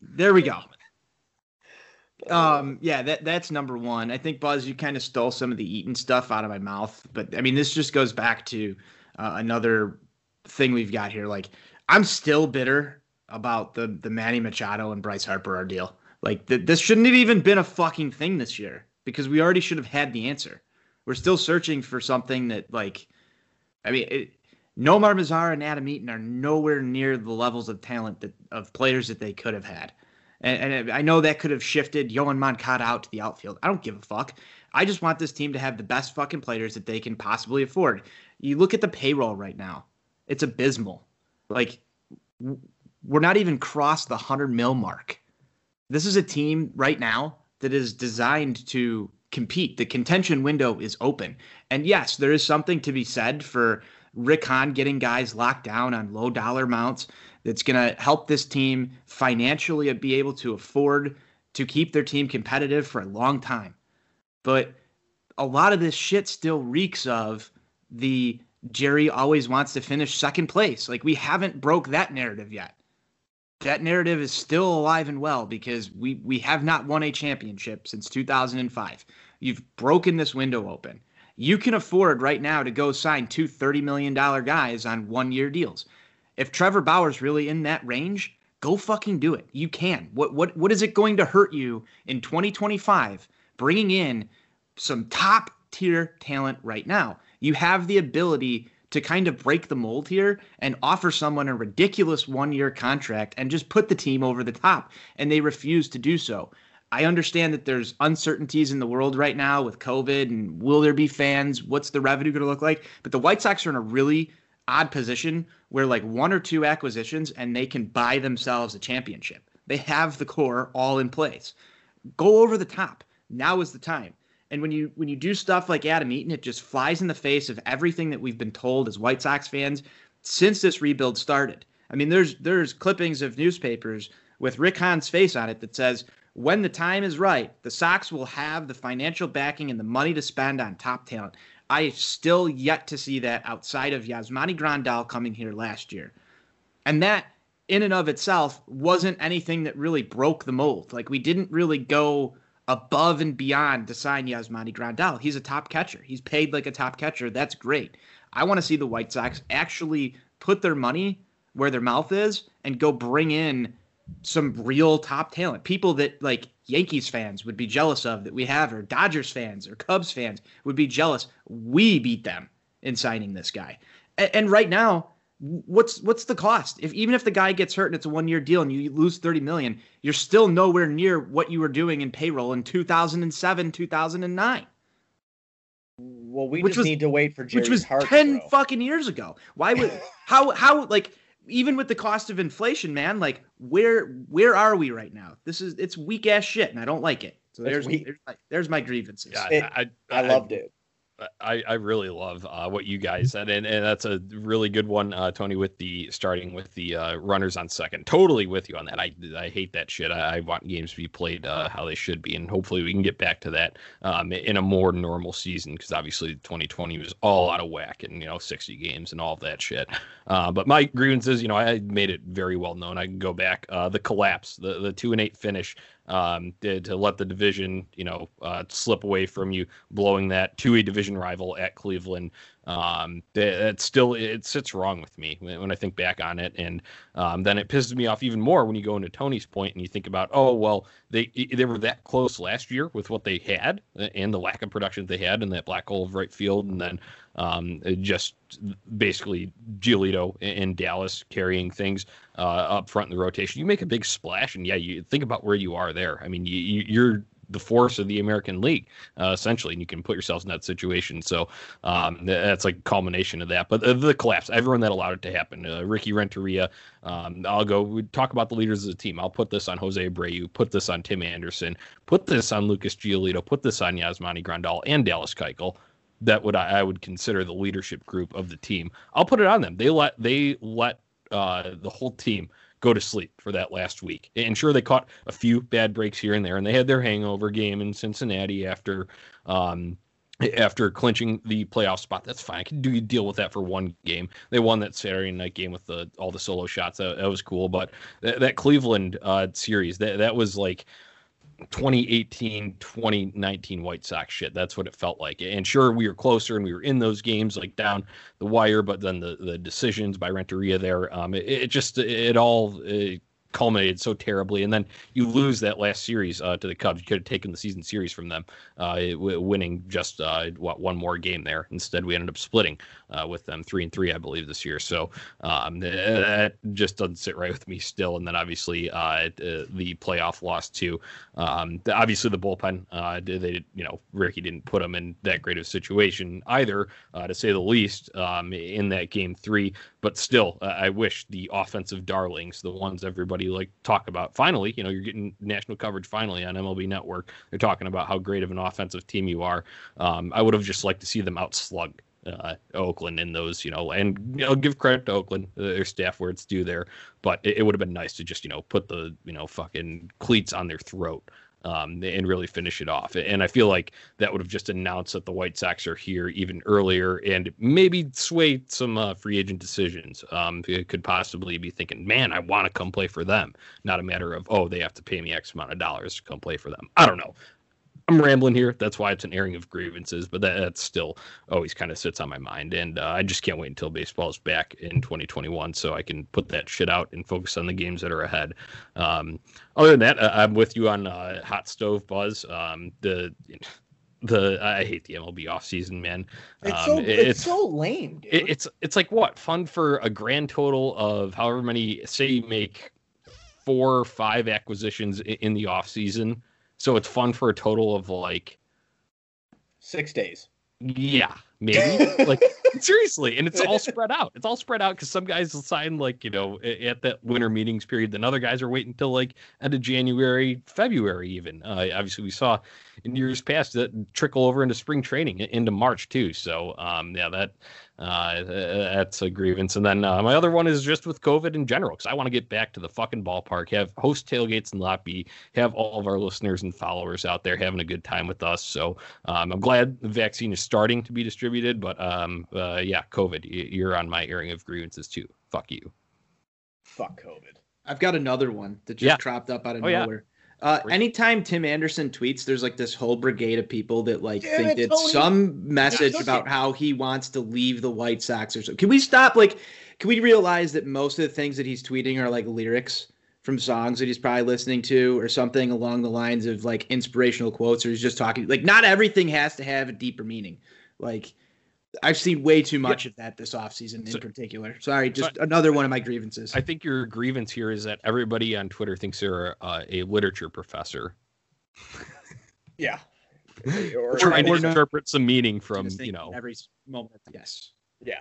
there we go. Um, yeah, that that's number one. I think Buzz, you kind of stole some of the Eaton stuff out of my mouth, but I mean, this just goes back to uh, another thing we've got here. Like, I'm still bitter about the the Manny Machado and Bryce Harper ordeal. Like, th- this shouldn't have even been a fucking thing this year because we already should have had the answer. We're still searching for something that, like, I mean, it, Nomar Mazara and Adam Eaton are nowhere near the levels of talent that of players that they could have had. And, and I know that could have shifted Yoan Moncada out to the outfield. I don't give a fuck. I just want this team to have the best fucking players that they can possibly afford. You look at the payroll right now; it's abysmal. Like we're not even crossed the hundred mil mark. This is a team right now that is designed to compete. The contention window is open, and yes, there is something to be said for Rick Hahn getting guys locked down on low dollar amounts that's going to help this team financially be able to afford to keep their team competitive for a long time. But a lot of this shit still reeks of the Jerry always wants to finish second place. Like we haven't broke that narrative yet. That narrative is still alive and well because we we have not won a championship since 2005. You've broken this window open. You can afford right now to go sign two $30 million guys on one year deals. If Trevor Bauer's really in that range, go fucking do it. You can. What what what is it going to hurt you in 2025 bringing in some top tier talent right now? You have the ability to kind of break the mold here and offer someone a ridiculous one year contract and just put the team over the top. And they refuse to do so. I understand that there's uncertainties in the world right now with COVID and will there be fans? What's the revenue going to look like? But the White Sox are in a really odd position where like one or two acquisitions and they can buy themselves a championship. They have the core all in place. Go over the top. Now is the time. And when you when you do stuff like Adam Eaton, it just flies in the face of everything that we've been told as White Sox fans since this rebuild started. I mean, there's there's clippings of newspapers with Rick Hahn's face on it that says when the time is right, the Sox will have the financial backing and the money to spend on top talent. I still yet to see that outside of Yasmani Grandal coming here last year. And that in and of itself wasn't anything that really broke the mold. Like we didn't really go above and beyond to sign Yasmani Grandal. He's a top catcher. He's paid like a top catcher. That's great. I want to see the White Sox actually put their money where their mouth is and go bring in some real top talent. People that like Yankees fans would be jealous of that we have, or Dodgers fans or Cubs fans would be jealous. We beat them in signing this guy. And, and right now, what's what's the cost? If even if the guy gets hurt and it's a one year deal and you lose 30 million, you're still nowhere near what you were doing in payroll in 2007, 2009. Well, we Which just was- need to wait for Jerry's which was heart, 10 bro. fucking years ago. Why would how how like even with the cost of inflation, man, like where where are we right now? This is it's weak ass shit and I don't like it. So there's there's my, there's my grievances. Yeah, It- I, I loved it. I, I really love uh, what you guys said, and, and that's a really good one, uh, Tony. With the starting with the uh, runners on second, totally with you on that. I I hate that shit. I, I want games to be played uh, how they should be, and hopefully we can get back to that um, in a more normal season because obviously 2020 was all out of whack and you know 60 games and all of that shit. Uh, but my grievances, you know, I made it very well known. I can go back uh, the collapse, the the two and eight finish um, to, to let the division, you know, uh, slip away from you, blowing that to a division rival at Cleveland. Um, that, still it sits wrong with me when, when I think back on it, and um, then it pisses me off even more when you go into Tony's point and you think about, oh well, they they were that close last year with what they had and the lack of production they had in that black hole of right field, and then um, it just basically Giolito in Dallas carrying things uh, up front in the rotation. You make a big splash, and yeah, you think about where you are there. I mean, you, you're the force of the American League, uh, essentially, and you can put yourselves in that situation. So um, that's like culmination of that. But uh, the collapse, everyone that allowed it to happen, uh, Ricky Renteria. Um, I'll go. We talk about the leaders of the team. I'll put this on Jose Abreu. Put this on Tim Anderson. Put this on Lucas Giolito. Put this on Yasmani Grandal and Dallas Keuchel. that would I, I would consider the leadership group of the team. I'll put it on them. They let they let uh, the whole team go to sleep for that last week. And sure, they caught a few bad breaks here and there, and they had their hangover game in Cincinnati after um, after clinching the playoff spot. That's fine. I can do deal with that for one game. They won that Saturday night game with the all the solo shots. That, that was cool. But that, that Cleveland uh, series, that that was like 2018 2019 White Sox shit. That's what it felt like. And sure, we were closer and we were in those games like down the wire, but then the the decisions by Renteria there, um, it, it just it all it culminated so terribly, and then you lose that last series uh, to the Cubs. You could have taken the season series from them, uh, winning just uh, what one more game there. Instead, we ended up splitting uh, with them three and three, I believe, this year. So um, that just doesn't sit right with me still. And then obviously uh, the playoff loss to Um, obviously the bullpen, uh, they you know Ricky didn't put them in that great of a situation either, to say the least, um, in that game three. But still, I wish the offensive darlings, the ones everybody like talk about. Finally, you know, you're getting national coverage finally on MLB Network. They're talking about how great of an offensive team you are. Um, I would have just liked to see them outslug uh, Oakland in those, you know, and you know, give credit to Oakland, uh, their staff where it's due there. But it, it would have been nice to just, you know, put the, you know, fucking cleats on their throat um, and really finish it off. And I feel like that would have just announced that the White Sox are here even earlier and maybe sway some uh, free agent decisions. Um, it could possibly be thinking, man, I want to come play for them. Not a matter of, oh, they have to pay me X amount of dollars to come play for them. I don't know. I'm rambling here. That's why it's an airing of grievances, but that, that still always kind of sits on my mind. And uh, I just can't wait until baseball is back in 2021 so I can put that shit out and focus on the games that are ahead. Um, other than that, I'm with you on uh, Hot Stove Buzz. Um, the the I hate the MLB offseason, man. It's so um, it's, it's, so lame. It, it's it's like what fun for a grand total of however many. Say you make four or five acquisitions in, in the offseason so it's fun for a total of like six days. Yeah, maybe. like seriously, and it's all spread out. It's all spread out because some guys will sign like you know at that winter meetings period. Then other guys are waiting until like end of January, February even. Uh, obviously, we saw in years past that trickle over into spring training into March too. So um, yeah, that uh, that's a grievance. And then uh, my other one is just with COVID in general, because I want to get back to the fucking ballpark, have host tailgates and Lot B, have all of our listeners and followers out there having a good time with us. So um, I'm glad the vaccine is starting to be distributed, but um, uh, yeah, COVID, you're on my airing of grievances too. Fuck you. Fuck COVID. I've got another one that just yeah. cropped up out of oh, nowhere. Yeah. Uh, anytime Tim Anderson tweets, there's like this whole brigade of people that like Damn think it, it's some message yeah, about how he wants to leave the White Sox or so. Can we stop? Like, can we realize that most of the things that he's tweeting are like lyrics from songs that he's probably listening to or something along the lines of like inspirational quotes or he's just talking like not everything has to have a deeper meaning. Like, I've seen way too much yeah. of that this offseason in so, particular. Sorry, just another one of my grievances. I think your grievance here is that everybody on Twitter thinks you're uh, a literature professor. yeah. Or, trying to interpret some meaning from, you know, every moment. Yes. Yeah.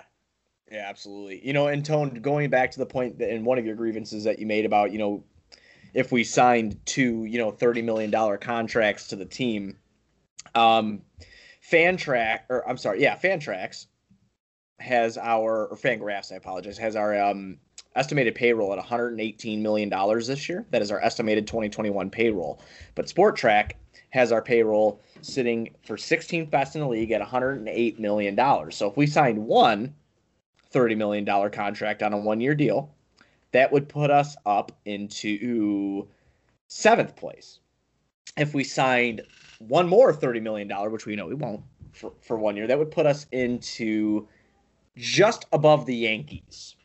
Yeah, absolutely. You know, and Tone, going back to the point that in one of your grievances that you made about, you know, if we signed two, you know, $30 million contracts to the team, um, Fantrax, or I'm sorry, yeah, Fantrax has our or Fangraphs, I apologize, has our um, estimated payroll at 118 million dollars this year. That is our estimated 2021 payroll. But Spotrac has our payroll sitting for 16th best in the league at 108 million dollars. So if we signed one 30 million dollar contract on a one-year deal, that would put us up into seventh place. If we signed one more $30 million, which we know we won't for, for one year, that would put us into just above the Yankees.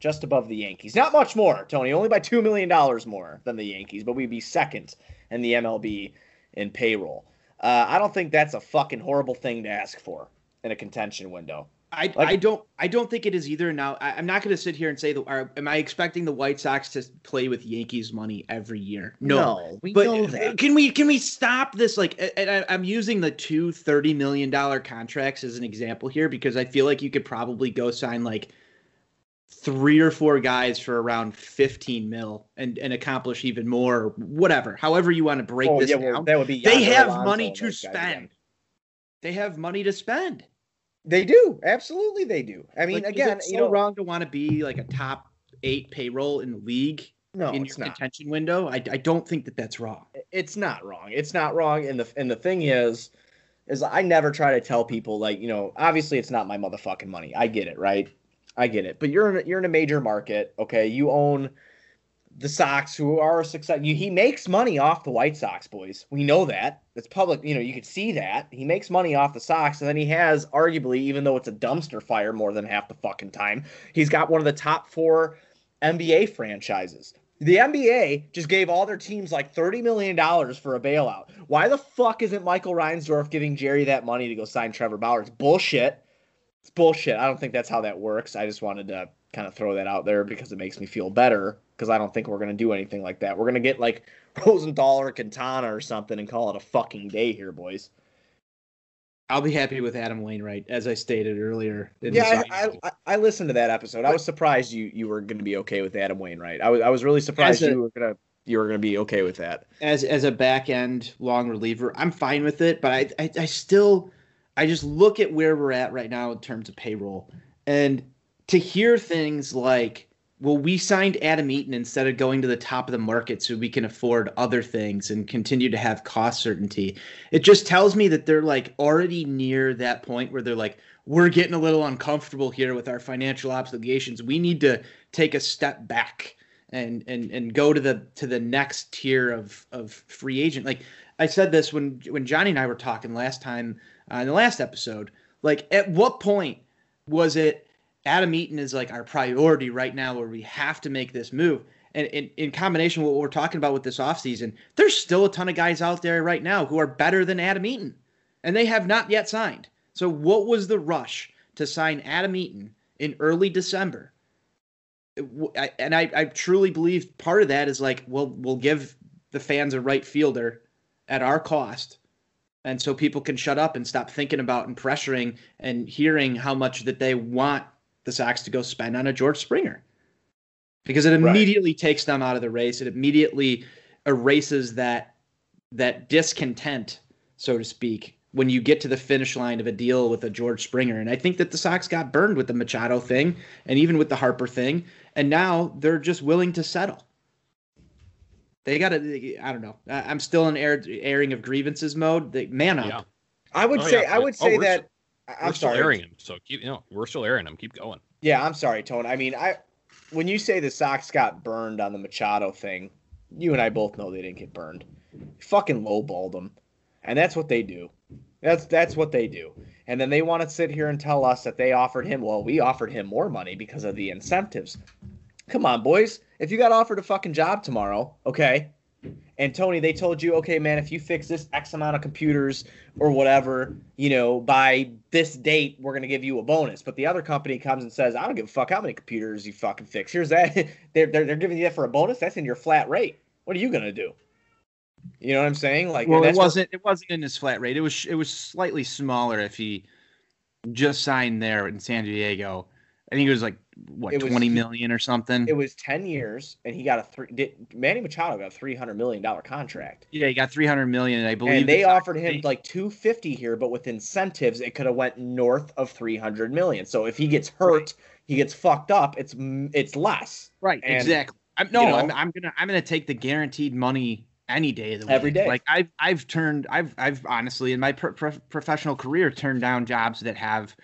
Just above the Yankees. Not much more, Tony, only by $2 million more than the Yankees, but we'd be second in the MLB in payroll. Uh, I don't think that's a fucking horrible thing to ask for in a contention window. I, like, I don't I don't think it is either. Now I, am not going to sit here and say that. Are, am I expecting the White Sox to play with Yankees money every year? No, no we but. Can we can we stop this? Like, and I, I'm using the two thirty million dollar contracts as an example here because I feel like you could probably go sign like three or four guys for around 15 mil and, and accomplish even more whatever however you want to break oh, this yeah, down well, that would be they have money to spend they have money to spend They do. Absolutely they do. I mean, Like, again, so you know, wrong to want to be like a top eight payroll in the league no, in your not. contention window. I, I don't think that that's wrong. it's not wrong. It's not wrong. And the and the thing is, is I never try to tell people like you know obviously it's not my motherfucking money. I get it, right? I get it. But you're in you're in a major market, okay? You own the Sox, who are a success. He makes money off the White Sox, boys. We know that. It's public. You know, you could see that he makes money off the Sox, and then he has arguably, even though it's a dumpster fire more than half the fucking time, he's got one of the top four NBA franchises. The NBA just gave all their teams like $30 million for a bailout. Why the fuck isn't Michael Reinsdorf giving Jerry that money to go sign Trevor Bauer? It's bullshit. It's bullshit. I don't think that's how that works. I just wanted to kind of throw that out there because it makes me feel better because I don't think we're going to do anything like that. We're going to get like Rosenthal or Quintana or something and call it a fucking day here, boys. I'll be happy with Adam Wainwright, as I stated earlier. in Yeah, I, I, I listened to that episode. I was surprised you you were going to be okay with Adam Wainwright. I was I was really surprised a- you were gonna you were gonna be okay with that. as as a back end long reliever, I'm fine with it, but I, I I still I just look at where we're at right now in terms of payroll. And to hear things like, well, we signed Adam Eaton instead of going to the top of the market so we can afford other things and continue to have cost certainty. It just tells me that they're like already near that point where they're like, we're getting a little uncomfortable here with our financial obligations. We need to take a step back and and and go to the to the next tier of of free agent. Like I said this when when Johnny and I were talking last time uh, in the last episode. Like at what point was it Adam Eaton is like our priority right now where we have to make this move? And in, in combination with what we're talking about with this offseason, there's still a ton of guys out there right now who are better than Adam Eaton. And they have not yet signed. So what was the rush to sign Adam Eaton in early December? And I, I truly believe part of that is like we'll we'll give the fans a right fielder at our cost and so people can shut up and stop thinking about and pressuring and hearing how much that they want the Sox to go spend on a George Springer because it Right. immediately takes them out of the race it immediately erases that that discontent so to speak when you get to the finish line of a deal with a George Springer and I think that the Sox got burned with the Machado thing and even with the Harper thing and now they're just willing to settle. They got to. I don't know. I- I'm still in air, airing of grievances mode. They, man up. Yeah. I would Oh, say yeah. I would Oh, say we're that We're I'm still sorry. airing them, so keep you know we're still airing them. Keep going. Yeah, I'm sorry, Tone. I mean, I when you say the Sox got burned on the Machado thing, you and I both know they didn't get burned. Fucking lowballed them, and that's what they do. That's that's what they do. And then they want to sit here and tell us that they offered him. Well, we offered him more money because of the incentives. Come on, boys. If you got offered a fucking job tomorrow, okay, and Tony, they told you, okay, man, if you fix this X amount of computers or whatever, you know, by this date, we're gonna give you a bonus. But the other company comes and says, I don't give a fuck how many computers you fucking fix. Here's that. they're, they're they're giving you that for a bonus. That's in your flat rate. What are you gonna do? You know what I'm saying? Like, Well, it wasn't. It wasn't in his flat rate. It was. It was slightly smaller if he just signed there in San Diego. I think it was like what was- twenty million or something. it was ten years, and he got a three. Did, Manny Machado got a three hundred million dollar contract. yeah, he got three hundred million. And I believe and they offered him like 250 here but with incentives it could have went north of 300 million so if he gets hurt he gets fucked up it's it's less Right, And, exactly. I'm, no, you know- I'm, I'm gonna I'm gonna take the guaranteed money any day of the week. Every day. Like I've I've turned I've I've honestly in my pro- pro- professional career turned down jobs that have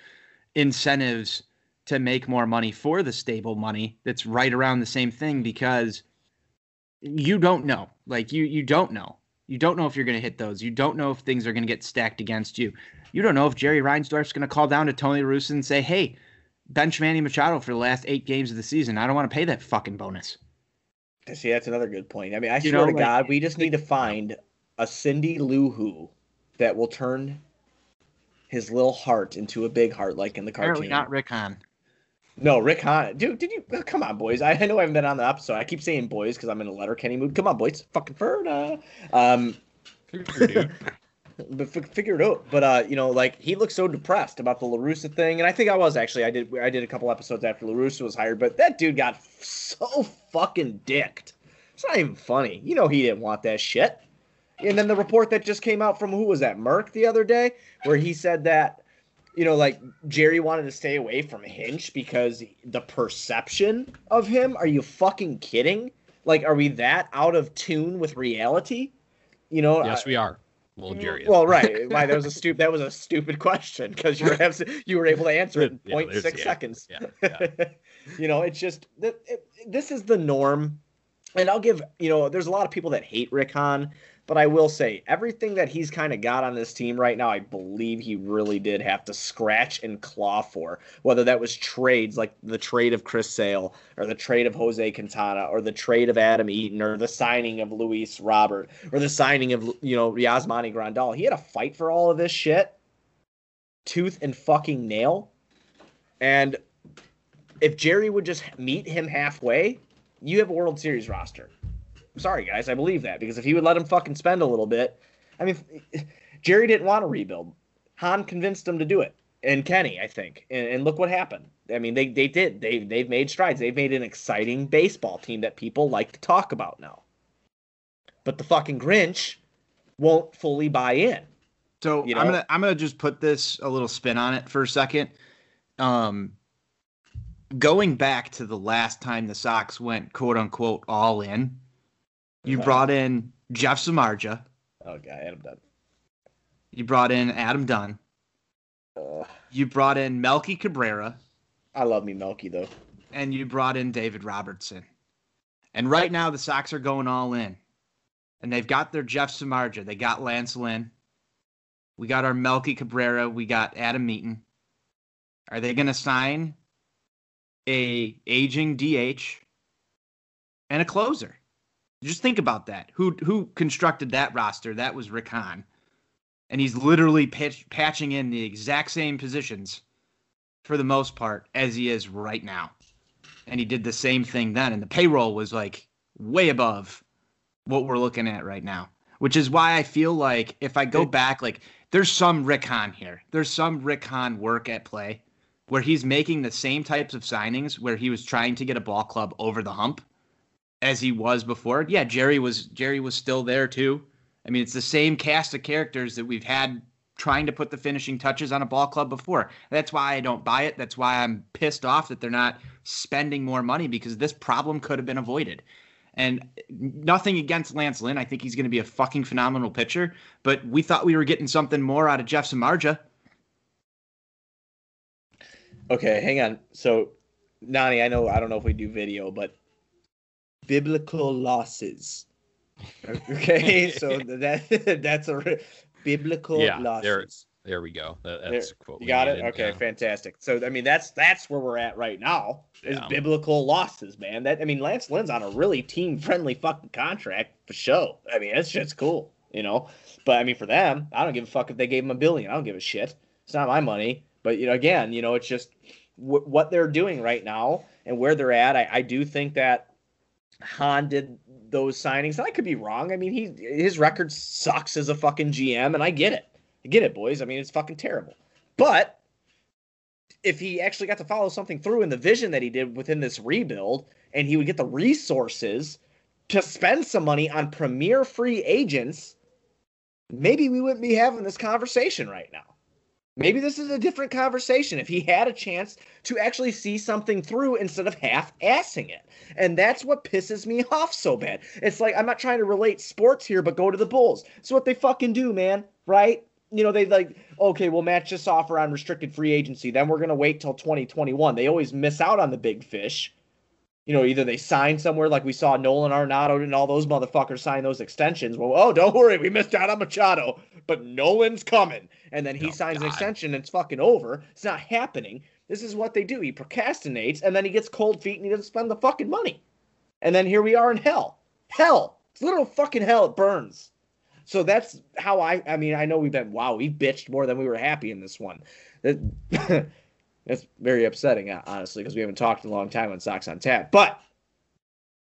incentives to make more money for the stable money that's right around the same thing because you don't know. Like you you don't know. You don't know if you're going to hit those. You don't know if things are going to get stacked against you. You don't know if Jerry Reinsdorf's going to call down to Tony Russo and say, "Hey, bench Manny Machado for the last eight games of the season. I don't want to pay that fucking bonus." see that's another good point i mean i You swear know, to like- god we just need to find a cindy lou who that will turn his little heart into a big heart like in the Apparently cartoon not Rick Hahn. No rick hahn dude did you oh, come on boys I, I know i haven't been on the episode i keep saying boys because i'm in a Letterkenny mood come on boys fucking Ferda. um but f- figure it out. But uh, you know, like he looked so depressed about the La Russa thing, and I think I was actually. I did. I did a couple episodes after La Russa was hired, but that dude got so fucking dicked. It's not even funny. You know, he didn't want that shit. And then the report that just came out from who was that Merck the other day, where he said that you know, like Jerry wanted to stay away from Hinch because the perception of him. Are you fucking kidding? Like, are we that out of tune with reality? You know, yes, we are. Well, Jerry. Well, right. Why that was a stupid. That was a stupid question because you were you were able to answer it in yeah, 0.6 yeah, seconds. Yeah, yeah. you know, it's just it, this is the norm, and I'll give you know. There's a lot of people that hate Rick Hahn, but I will say everything that he's kind of got on this team right now, I believe he really did have to scratch and claw for. Whether that was trades like the trade of Chris Sale or the trade of Jose Quintana or the trade of Adam Eaton or the signing of Luis Robert or the signing of you know Yasmani Grandal. He had to fight for all of this shit, tooth and fucking nail. And if Jerry would just meet him halfway, you have a World Series roster sorry, guys. I believe that because if he would let him fucking spend a little bit, I mean, Jerry didn't want to rebuild. Hahn convinced him to do it, and Kenny, I think. And, and look what happened. I mean, they they did. They they've made strides. They've made an exciting baseball team that people like to talk about now. But the fucking Grinch won't fully buy in. So you know? I'm gonna I'm gonna just put this a little spin on it for a second. Um, going back to the last time the Sox went quote unquote all in, you brought in Jeff Samardzija. Oh, God, Adam Dunn. You brought in Adam Dunn. Uh, you brought in Melky Cabrera. I love me Melky, though. And you brought in David Robertson. And right now, the Sox are going all in. And they've got their Jeff Samardzija. They got Lance Lynn. We got our Melky Cabrera. We got Adam Eaton. Are they going to sign a aging DH and a closer? Just think about that. Who who constructed that roster? That was Rick Hahn. And he's literally pitch, patching in the exact same positions for the most part as he is right now. And he did the same thing then. And the payroll was like way above what we're looking at right now. Which is why I feel like if I go back, like there's some Rick Hahn here. There's some Rick Hahn work at play where he's making the same types of signings where he was trying to get a ball club over the hump as he was before. Yeah, Jerry was Jerry was still there too. I mean, it's the same cast of characters that we've had trying to put the finishing touches on a ball club before. That's why I don't buy it. That's why I'm pissed off that they're not spending more money because this problem could have been avoided. And nothing against Lance Lynn. I think he's going to be a fucking phenomenal pitcher. But we thought we were getting something more out of Jeff Samardzija. Okay, hang on. So, Nani, I know I don't know if we do video, but biblical losses. Okay, so that that's a biblical yeah, losses. There, there we go. That, that's there. You got it. Okay, yeah. fantastic. So I mean, that's that's where we're at right now. Is yeah. biblical losses, man. That I mean, Lance Lynn's on a really team friendly fucking contract for show. I mean, that's just cool, you know. But I mean, for them, I don't give a fuck if they gave him a billion. I don't give a shit. It's not my money. But you know, again, you know, it's just w- what they're doing right now and where they're at. I, I do think that Hahn did those signings. And I could be wrong. I mean, he his record sucks as a fucking GM, and I get it. I get it, boys. I mean, it's fucking terrible. But if he actually got to follow something through in the vision that he did within this rebuild, and he would get the resources to spend some money on premier free agents, maybe we wouldn't be having this conversation right now. Maybe this is a different conversation if he had a chance to actually see something through instead of half assing it. And that's what pisses me off so bad. It's like I'm not trying to relate sports here, but go to the Bulls. So what they fucking do, man, right? You know, they like, okay, we'll match this offer on restricted free agency. Then we're going to wait till 2021. They always miss out on the big fish. You know, either they sign somewhere like we saw Nolan Arenado and all those motherfuckers sign those extensions. Well, oh, don't worry, we missed out on Machado, but Nolan's coming. And then he oh, signs God. an extension and it's fucking over. It's not happening. This is what they do. He procrastinates and then he gets cold feet and he doesn't spend the fucking money. And then here we are in hell. Hell. It's literal fucking hell. It burns. So that's how I I mean, I know we've been wow, we bitched more than we were happy in this one. that's very upsetting, uh, honestly, because we haven't talked in a long time on Sox on Tap. But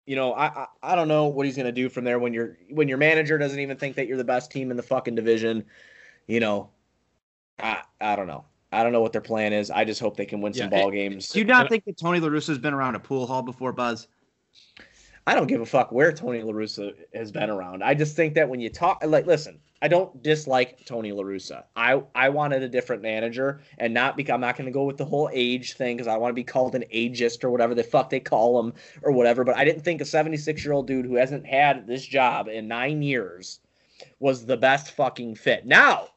you know, I, I, I don't know what he's gonna do from there when your when your manager doesn't even think that you're the best team in the fucking division. You know, I I don't know. I don't know what their plan is. I just hope they can win yeah, some ball games. Do you not think that Tony La Russa has been around a pool hall before, Buzz? I don't give a fuck where Tony La Russa has been around. I just think that when you talk, like, listen, I don't dislike Tony La Russa. I I wanted a different manager, and not because I'm not going to go with the whole age thing because I want to be called an ageist or whatever the fuck they call them or whatever. But I didn't think a 76 year old dude who hasn't had this job in nine years was the best fucking fit. Now,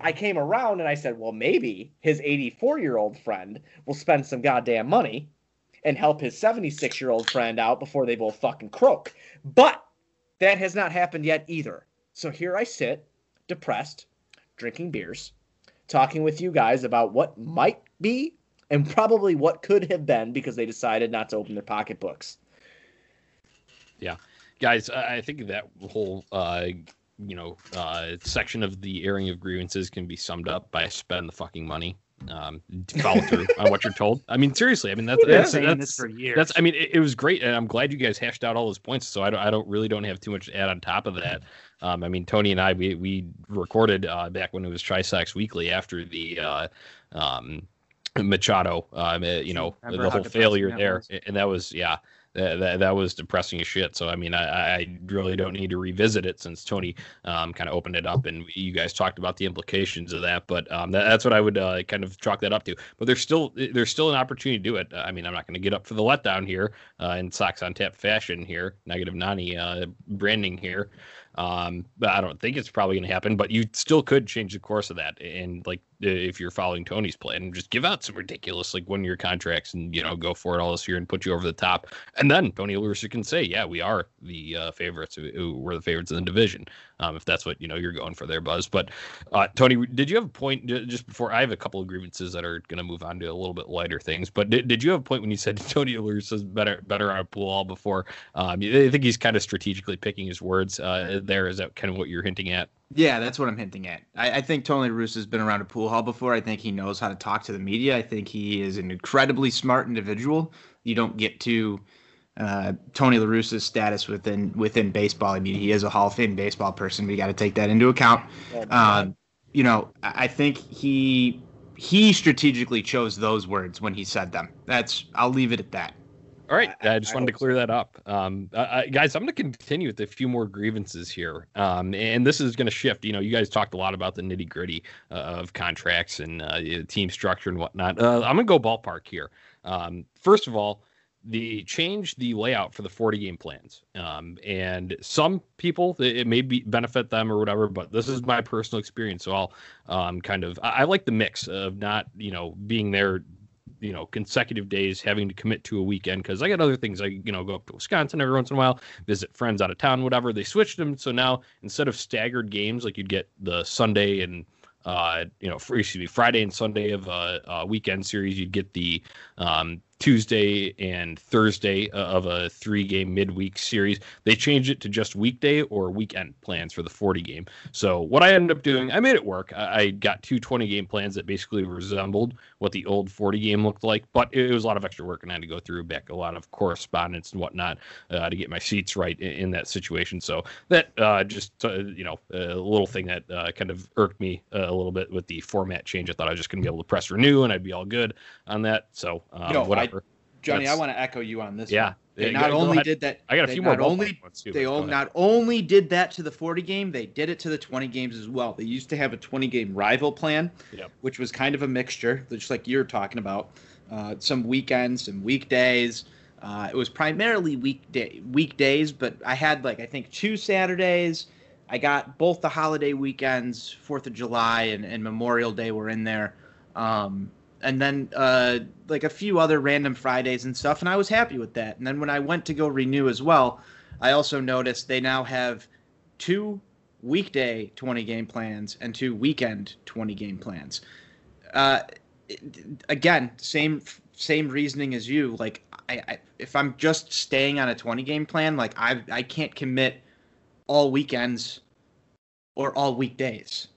I came around and I said, well, maybe his 84 year old friend will spend some goddamn money and help his 76 year old friend out before they both fucking croak. But that has not happened yet either. So here I sit, depressed, drinking beers, talking with you guys about what might be and probably what could have been because they decided not to open their pocketbooks. Yeah. Guys, I think that whole uh, you know uh, section of the airing of grievances can be summed up by spend the fucking money um, follow through on what you're told. I mean, seriously, I mean that's that's, this for years. that's I mean it, it, was great, and I'm glad you guys hashed out all those points. So I don't I don't really don't have too much to add on top of that. Um, I mean, Tony and I we we recorded uh, back when it was Trisox Weekly after the uh, um, Machado, um, you know, the whole failure there, and that was yeah that, that, was depressing as shit. So I mean, I, I really don't need to revisit it since Tony um, kind of opened it up and you guys talked about the implications of that. But um, that, that's what I would uh, kind of chalk that up to. But there's still there's still an opportunity to do it. I mean, I'm not going to get up for the letdown here uh, in Sox on Tap fashion here, negative Nani uh, branding here. Um, I don't think it's probably going to happen. But you still could change the course of that, and like if you're following Tony's plan, just give out some ridiculous like one year contracts and you know go for it all this year and put you over the top. And then Tony Lewis can say, yeah, we are the uh, favorites. We're the favorites in the division. Um, if that's what you know you're going for there, Buzz. But uh, Tony, did you have a point just before? I have a couple of grievances that are going to move on to a little bit lighter things. But did, did you have a point when you said Tony is better better on a pool all before? Um, I think he's kind of strategically picking his words. Uh, there is that kind of what you're hinting at. Yeah, that's what I'm hinting at. I, I think Tony Russo has been around a pool hall before. I think he knows how to talk to the media. I think he is an incredibly smart individual. You don't get to uh, Tony La Russa's status within within baseball. I mean, he is a Hall of Fame baseball person. We got to take that into account. Um, you know, I think he he strategically chose those words when he said them. That's I'll leave it at that. All right, I, I just I wanted to clear so. that up, um, uh, guys. I'm going to continue with a few more grievances here, um, and this is going to shift. You know, you guys talked a lot about the nitty gritty uh, of contracts and uh, team structure and whatnot. Uh, I'm going to go ballpark here. Um, first of all, the change the layout for the 40 game plans, um, and some people it may be benefit them or whatever, but this is my personal experience. So I'll um, kind of I, I like the mix of not you know being there you know consecutive days having to commit to a weekend because I got other things. I you know go up to Wisconsin every once in a while, visit friends out of town, whatever. They switched them so now instead of staggered games like you'd get the Sunday and uh, you know, excuse me, Friday and Sunday of a, a weekend series, you'd get the um, Tuesday and Thursday uh, of a three game midweek series. They changed it to just weekday or weekend plans for the 40 game. So, what I ended up doing, I made it work. I got two 20 game plans that basically resembled what the old 40 game looked like, but it was a lot of extra work and I had to go through back a lot of correspondence and whatnot uh, to get my seats right in, in that situation. So, that uh, just, uh, you know, a little thing that uh, kind of irked me uh, a little bit with the format change. I thought I was just going to be able to press renew and I'd be all good on that. So, um, no, whatever. Johnny, That's, I want to echo you on this. Yeah. One. They yeah, not only did that. I got a few more. Only too, they all, not only did that to the 40 game, they did it to the 20 games as well. They used to have a 20 game rival plan, yep. which was kind of a mixture, just like you're talking about. Uh, some weekends, some weekdays. Uh, it was primarily weekday weekdays, but I had like I think two Saturdays. I got both the holiday weekends, Fourth of July and, and Memorial Day were in there. Um, and then uh, like a few other random Fridays and stuff, and I was happy with that. And then when I went to go renew as well, I also noticed they now have two weekday 20 game plans and two weekend 20 game plans. Uh, again, same same reasoning as you. Like, I, I, if I'm just staying on a 20 game plan, like I I can't commit all weekends or all weekdays.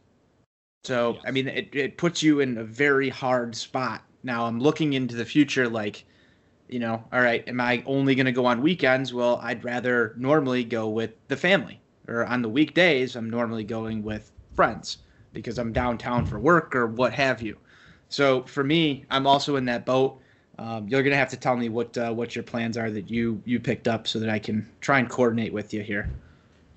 So yes. I mean, it it puts you in a very hard spot. Now I'm looking into the future, like, you know, all right, am I only going to go on weekends? Well, I'd rather normally go with the family, or on the weekdays, I'm normally going with friends because I'm downtown for work or what have you. So for me, I'm also in that boat. Um, you're gonna have to tell me what uh, what your plans are that you you picked up so that I can try and coordinate with you here.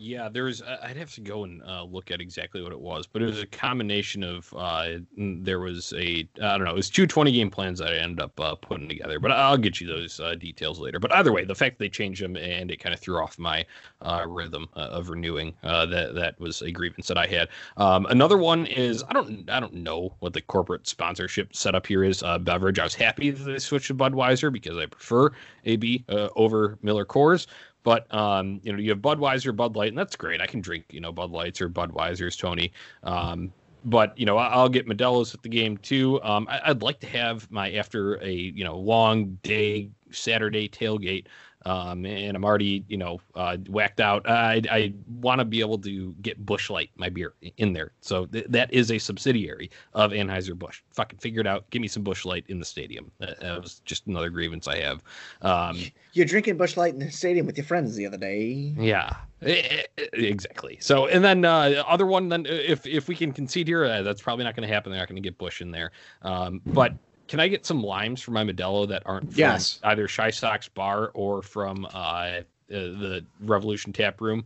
Yeah, there's. I'd have to go and uh, look at exactly what it was, but it was a combination of. Uh, there was a. I don't know. It was two 20 game plans that I ended up uh, putting together, but I'll get you those uh, details later. But either way, the fact that they changed them and it kind of threw off my uh, rhythm uh, of renewing. that that was a grievance that I had. Um, another one is I don't I don't know what the corporate sponsorship setup here is. beverage. I was happy that they switched to Budweiser because I prefer AB over Miller Coors. But um, you know, you have Budweiser, Bud Light, and that's great. I can drink, you know, Bud Lights or Budweisers, Tony. Um, but you know, I'll get Modelo's at the game too. Um, I, would like to have my after a you know long day Saturday tailgate um, and I'm already, you know, uh, whacked out. I, I want to be able to get Busch Light, my beer, in there. So th- that is a subsidiary of Anheuser Busch. Fucking figure it out. Give me some Busch Light in the stadium. That, that was just another grievance I have. Um, You're drinking Busch Light in the stadium with your friends the other day. Yeah, exactly. So, and then uh, other one, then if if we can concede here, uh, that's probably not going to happen. They're not going to get Busch in there. Um, but can I get some limes for my Modelo that aren't from yes. either ChiSox Bar or from uh, uh, the Revolution Tap Room,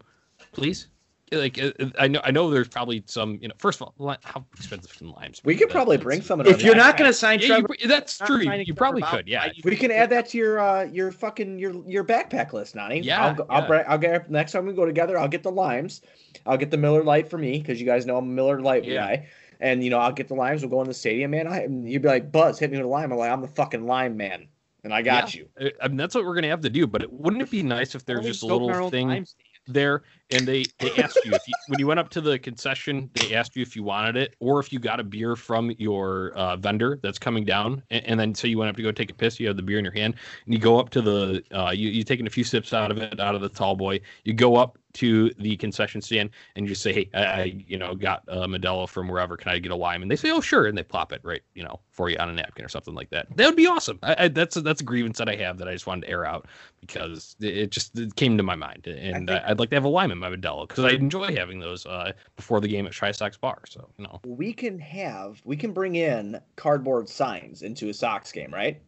please? Like uh, uh, I know, I know there's probably some. You know, first of all, how expensive can limes? We could probably bring some. If you're not going to sign yeah, Trevor, you, that's true. You probably could. Yeah, we can add that to your uh, your fucking your your backpack list, Nani. Yeah, I'll, go, yeah. I'll, I'll get next time we go together. I'll get the limes. I'll get the Miller Lite for me because you guys know I'm a Miller Lite yeah. guy and you know I'll get the limes. We'll go in the stadium, man. I you'd be like, Buzz, hit me with a lime. I'm like, I'm the fucking lime man, and I got yeah. you. I mean, that's what we're gonna have to do. But wouldn't it be nice if there's just a little thing there and they they asked you if you when you went up to the concession they asked you if you wanted it or if you got a beer from your uh, vendor that's coming down and, and, then so you went up to go take a piss you have the beer in your hand and you go up to the uh, you you taking a few sips out of it out of the tall boy you go up to the concession stand and you say, "Hey, I, I you know got a Modelo from wherever. Can I get a lime?" And they say, "Oh, sure," and they plop it right, you know, for you on a napkin or something like that. That would be awesome. I, I, that's a, that's a grievance that I have that I just wanted to air out because it just it came to my mind, and I would like to have a lime in my Modelo because I enjoy having those uh, before the game at ChiSox Bar. So you know, we can have we can bring in cardboard signs into a Sox game, right?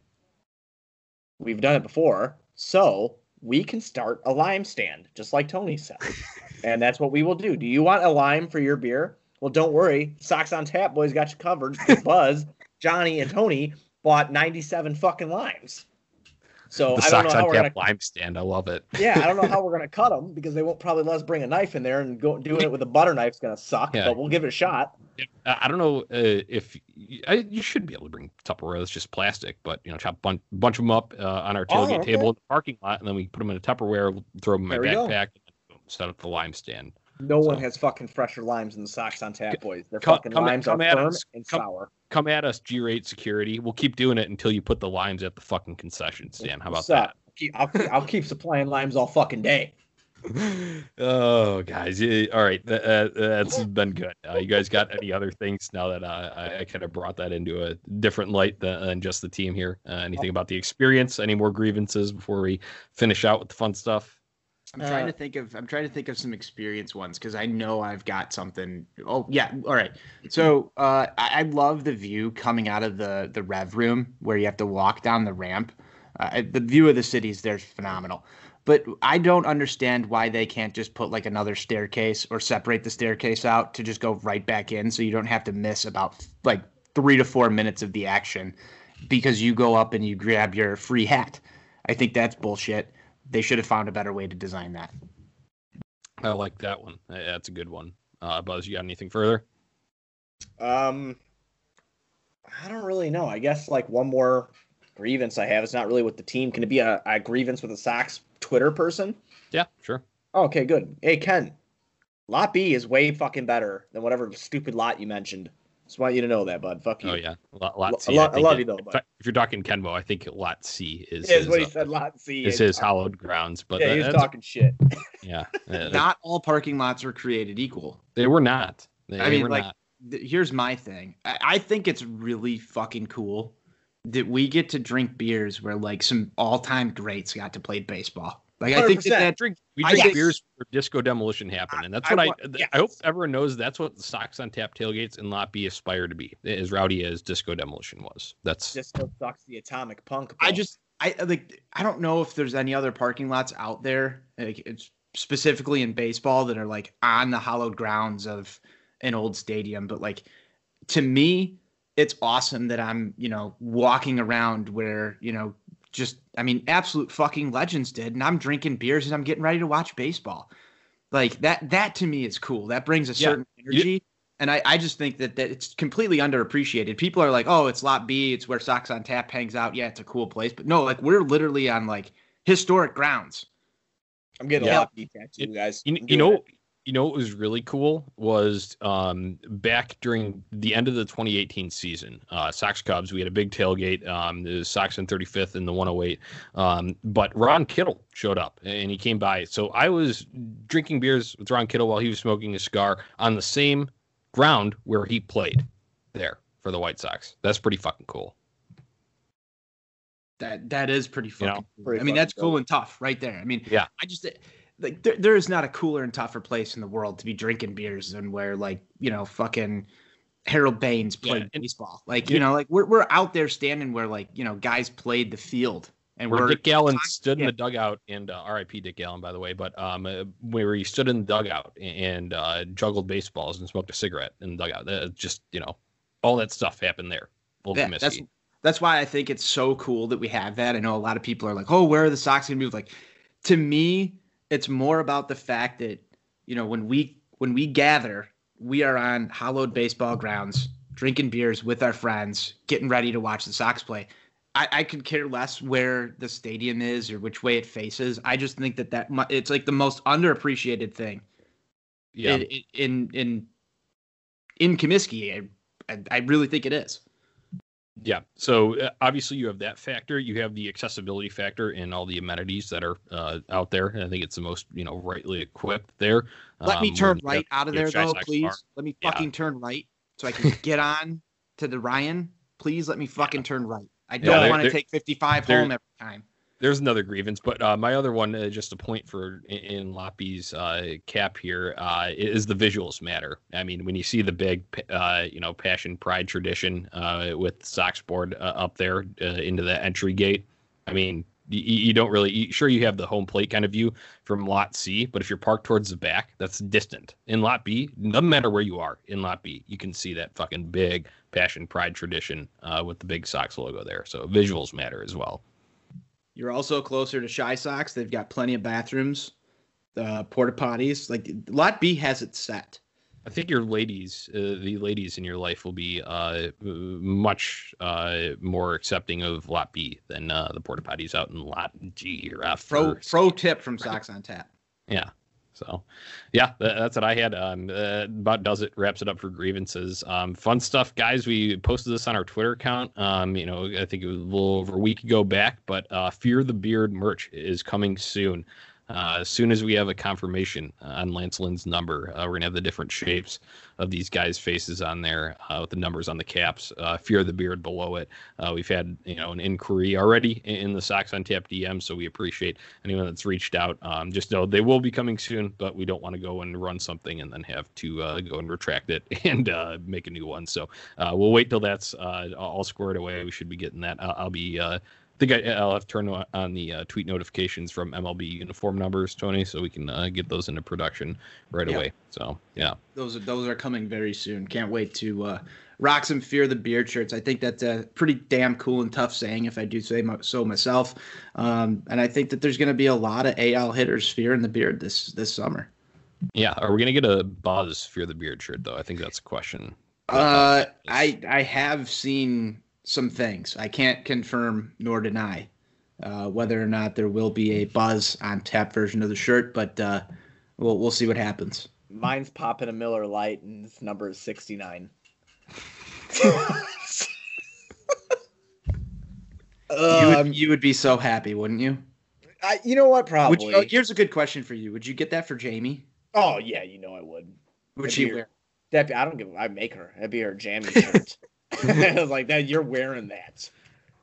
We've done it before, so we can start a lime stand, just like Tony said. and that's what we will do. Do you want a lime for your beer? Well, don't worry. Sox on Tap boys got you covered. Buzz, Johnny, and Tony bought 97 fucking limes. So the I don't know how we're gonna lime stand. I love it. yeah, I don't know how we're gonna cut them because they won't probably let us bring a knife in there and go doing it with a butter knife's gonna suck. Yeah. But we'll give it a shot. I don't know uh, if I, you should be able to bring Tupperware. It's just plastic, but you know, chop a bunch, bunch of them up uh, on our tailgate oh, okay. table in the parking lot, and then we put them in a Tupperware, throw them in my backpack, and set up the lime stand. No so. one has fucking fresher limes than the Sox on Tap boys. Their come, fucking come limes at, are firm us. and come, sour. Come at us, G-rate security. We'll keep doing it until you put the limes at the fucking concession stand. How about that? I'll, I'll keep supplying limes all fucking day. oh, guys. All right. That, uh, that's been good. Uh, you guys got any other things now that uh, I, I kind of brought that into a different light than, than just the team here? Uh, anything about the experience? Any more grievances before we finish out with the fun stuff? I'm trying to uh, think of I'm trying to think of some experience ones because I know I've got something. Oh yeah, all right. So uh, I, I love the view coming out of the the rev room where you have to walk down the ramp. Uh, the view of the city is there's phenomenal. But I don't understand why they can't just put like another staircase or separate the staircase out to just go right back in so you don't have to miss about like three to four minutes of the action because you go up and you grab your free hat. I think that's bullshit. They should have found a better way to design that. I like that one. That's a good one. Uh, Buzz, you got anything further? Um, I don't really know. I guess like one more grievance I have. It's not really with the team. Can it be a, a grievance with a Sox Twitter person? Yeah, sure. okay, good. Hey, Ken, Lot B is way fucking better than whatever stupid lot you mentioned. Just want you to know that, bud. Fuck you. Oh yeah, lot, lot C. I, I love it, you though. Bud. If you're talking Kenbo, I think lot C is. Is what he uh, said. Lot C is his hallowed grounds. But yeah, he's talking shit. Yeah. not all parking lots are created equal. They were not. They, I mean, like, th- here's my thing. I-, I think it's really fucking cool that we get to drink beers where like some all-time greats got to play baseball. Like 100%. I think that, that drink we drink yes. beers for disco demolition happened, and that's what I I, yes. I, hope everyone knows. That's what the Sox on Tap tailgates and Lot B aspire to be, as rowdy as disco demolition was. That's disco sucks the atomic punk. Ball. I just I like I don't know if there's any other parking lots out there. Like it's specifically in baseball that are like on the hallowed grounds of an old stadium. But like to me, it's awesome that I'm, you know, walking around where, you know, just I mean, absolute fucking legends did, and I'm drinking beers and I'm getting ready to watch baseball. Like that that to me is cool. That brings a certain yeah. energy. You, and I, I just think that, that it's completely underappreciated. People are like, oh, it's lot B, it's where Sox on Tap hangs out. Yeah, it's a cool place. But no, like we're literally on like historic grounds. I'm getting yeah. a lot of B tattoo, guys. You, you know, you know what was really cool was um, back during the end of the 2018 season, uh, Sox Cubs. We had a big tailgate. Um, the Sox in 35th and the 108. Um, but Ron Kittle showed up and he came by. So I was drinking beers with Ron Kittle while he was smoking a cigar on the same ground where he played there for the White Sox. That's pretty fucking cool. That that is pretty fucking. You know, cool. Pretty I mean, that's cool and tough right there. I mean, yeah. I just like there, there is not a cooler and tougher place in the world to be drinking beers than where like you know fucking Harold Baines played yeah, baseball. Like yeah. you know, like we're we're out there standing where like you know guys played the field and where Dick Allen stood yeah. in the dugout and uh, R.I.P. Dick Allen by the way, but um uh, where he stood in the dugout and uh, juggled baseballs and smoked a cigarette in the dugout. Uh, just you know, all that stuff happened there. Yeah, that's that's why I think it's so cool that we have that. I know a lot of people are like, "Oh, where are the Sox going to move?" Like, to me, it's more about the fact that you know when we when we gather, we are on hallowed baseball grounds, drinking beers with our friends, getting ready to watch the Sox play. I, I could care less where the stadium is or which way it faces. I just think that that it's like the most underappreciated thing. Yeah. In in in, in Comiskey, I, I really think it is. Yeah. So uh, obviously you have that factor. You have the accessibility factor and all the amenities that are uh, out there. And I think it's the most you know rightly equipped there. Let um, me turn right have, out of there though, please. Bar. Let me fucking yeah. turn right so I can get on to the Ryan. Please let me fucking yeah. turn right. I don't yeah, want to take 55 home every time there's another grievance, but uh, my other one, uh, just a point for in, in Loppy's uh, cap here, uh, is the visuals matter. I mean, when you see the big, uh, you know, passion, pride, tradition uh, with Sox board up there into the entry gate, I mean, you, you don't really. You, sure, you have the home plate kind of view from Lot C, but if you're parked towards the back, that's distant. In Lot B, doesn't matter where you are. In Lot B, you can see that fucking big passion, pride, tradition with the big Sox logo there. So visuals matter as well. You're also closer to ChiSox. They've got plenty of bathrooms, uh, porta potties. Like Lot B has it set. I think your ladies, uh, the ladies in your life, will be uh, much uh, more accepting of Lot B than uh, the porta potties out in Lot G or F. Pro, pro tip from Sox on Tap. Yeah. So, yeah, that's what I had. Um, uh, about does it wraps it up for grievances. Um, fun stuff, guys. We posted this on our Twitter account. Um, you know, I think it was a little over a week ago back, but uh, Fear the Beard merch is coming soon. Uh, as soon as we have a confirmation on Lance Lynn's number, uh, we're gonna have the different shapes of these guys' faces on there uh, with the numbers on the caps. Uh, Fear the beard below it. Uh, we've had you know an inquiry already in the Sox on Tap DM, so we appreciate anyone that's reached out. Um, just know they will be coming soon, but we don't want to go and run something and then have to uh, go and retract it and make a new one. So we'll wait till that's all squared away. We should be getting that. I'll be think I, will have to turn on the uh, tweet notifications from MLB uniform numbers, Tony, so we can uh, get those into production right yep. away. So yeah, those are those are coming very soon. Can't wait to uh, rock some fear the beard shirts. I think that's a pretty damn cool and tough saying, if I do say so myself. Um, and I think that there's going to be a lot of AL hitters fearing the beard this this summer. Yeah, are we going to get a Buzz fear the beard shirt though? I think that's a question. Uh, I I have seen some things. I can't confirm nor deny uh, whether or not there will be a buzz on tap version of the shirt, but uh, we'll we'll see what happens. Mine's popping a Miller Lite, and this number is sixty nine. you, would, um, you would be so happy, wouldn't you? I, you know what? Probably. You, oh, here's a good question for you. Would you get that for Jamie? Oh yeah, you know I would. Would she wear? That I don't give. I make her. That'd be her jammy shirt. I was like, that you're wearing that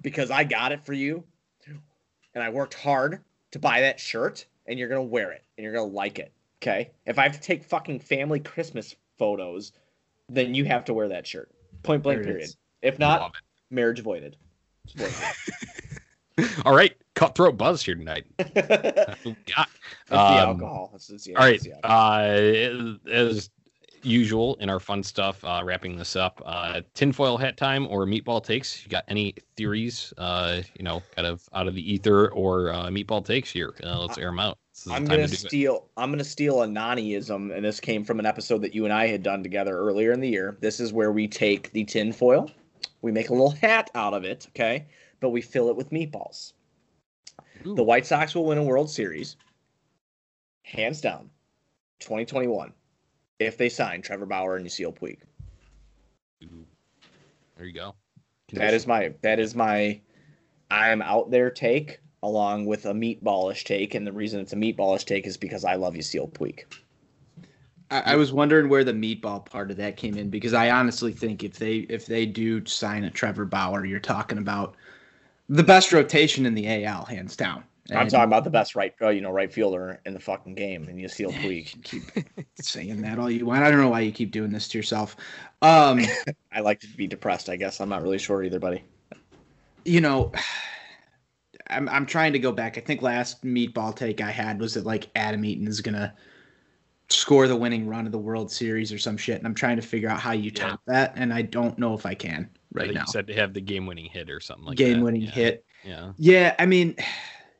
because I got it for you, and I worked hard to buy that shirt, and you're gonna wear it, and you're gonna like it. Okay. If I have to take fucking family Christmas photos, then you have to wear that shirt. Point blank. Period. If not, marriage voided. All right, cutthroat buzz here tonight. That's what we got. That's the Um, alcohol. That's, that's the, All right. that's the alcohol. Uh, as usual in our fun stuff, uh, wrapping this up, uh, tinfoil hat time or meatball takes. You got any theories? Uh, you know, kind of out of the ether or uh, meatball takes here. Uh, let's air them out. This is the I'm gonna to do it. steal. I'm gonna steal a Naniism, and this came from an episode that you and I had done together earlier in the year. This is where we take the tinfoil, we make a little hat out of it, okay, but we fill it with meatballs. Ooh. The White Sox will win a World Series, hands down, 2021, if they sign Trevor Bauer and Yasiel Puig. Ooh. There you go. That is my that is my I am out there take along with a meatballish take, and the reason it's a meatballish take is because I love Yasiel Puig. I, I was wondering where the meatball part of that came in because I honestly think if they if they do sign a Trevor Bauer, you're talking about the best rotation in the AL, hands down. I'm talking about the best right, uh, you know, right fielder in the fucking game, and Yasiel Puig. keep saying that all you want. I don't know why you keep doing this to yourself. Um, I like to be depressed. I guess I'm not really sure either, buddy. you know, I'm I'm trying to go back. I think last meatball take I had was that like Adam Eaton is gonna score the winning run of the World Series or some shit, and I'm trying to figure out how you Yeah. top that, and I don't know if I can I right think now. You said to have the game-winning hit or something like that. Game winning Yeah. hit. Yeah, Yeah, I mean,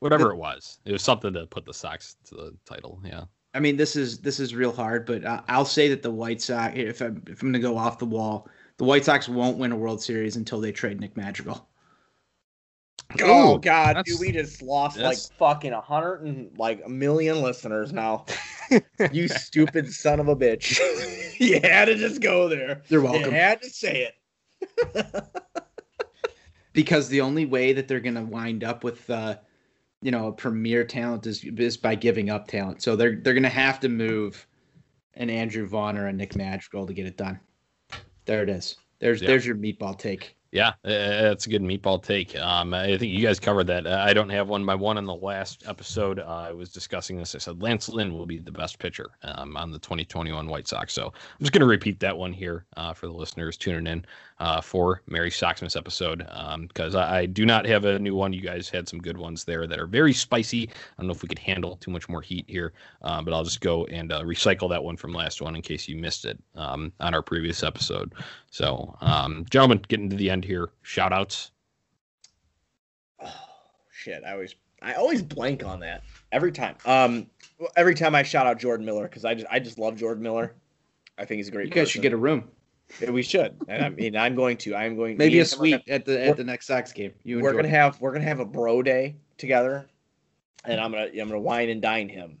whatever it was, it was something to put the Sox to the title. Yeah. I mean this is this is real hard, but uh, I'll say that the White Sox, if I'm if I'm gonna go off the wall, the White Sox won't win a World Series until they trade Nick Madrigal. Oh Ooh, God, dude, we just lost like fucking a hundred and like a million listeners now. you stupid son of a bitch! you had to just go there. You're welcome. You welcome. had to say it. because the only way that they're going to wind up with uh you know a premier talent is, is by giving up talent. So they're they're going to have to move an andrew vaughn or a nick madrigal to get it done. There it is. There's Yeah. there's your meatball take Yeah, uh, that's a good meatball take. Um, I think you guys covered that. Uh, I don't have one. My one in the last episode, uh, I was discussing this. I said Lance Lynn will be the best pitcher um, on the 2021 White Sox. So I'm just going to repeat that one here uh, for the listeners tuning in uh, for Merry Soxmas episode because I, I do not have a new one. You guys had some good ones there that are very spicy. I don't know if we could handle too much more heat here, uh, but I'll just go and recycle that one from last one in case you missed it um, on our previous episode. So, um, gentlemen, getting to the end here. Shout outs. Oh shit! I always I always blank on that every time. Um, every time I shout out Jordan Miller because I just I just love Jordan Miller. I think he's a great. you guys should get a room Yeah, we should, and I mean I'm going to. I'm going to maybe a and suite gonna- at the at the next sox game you we're enjoy gonna have we're gonna have a bro day together, and I'm gonna I'm gonna wine and dine him.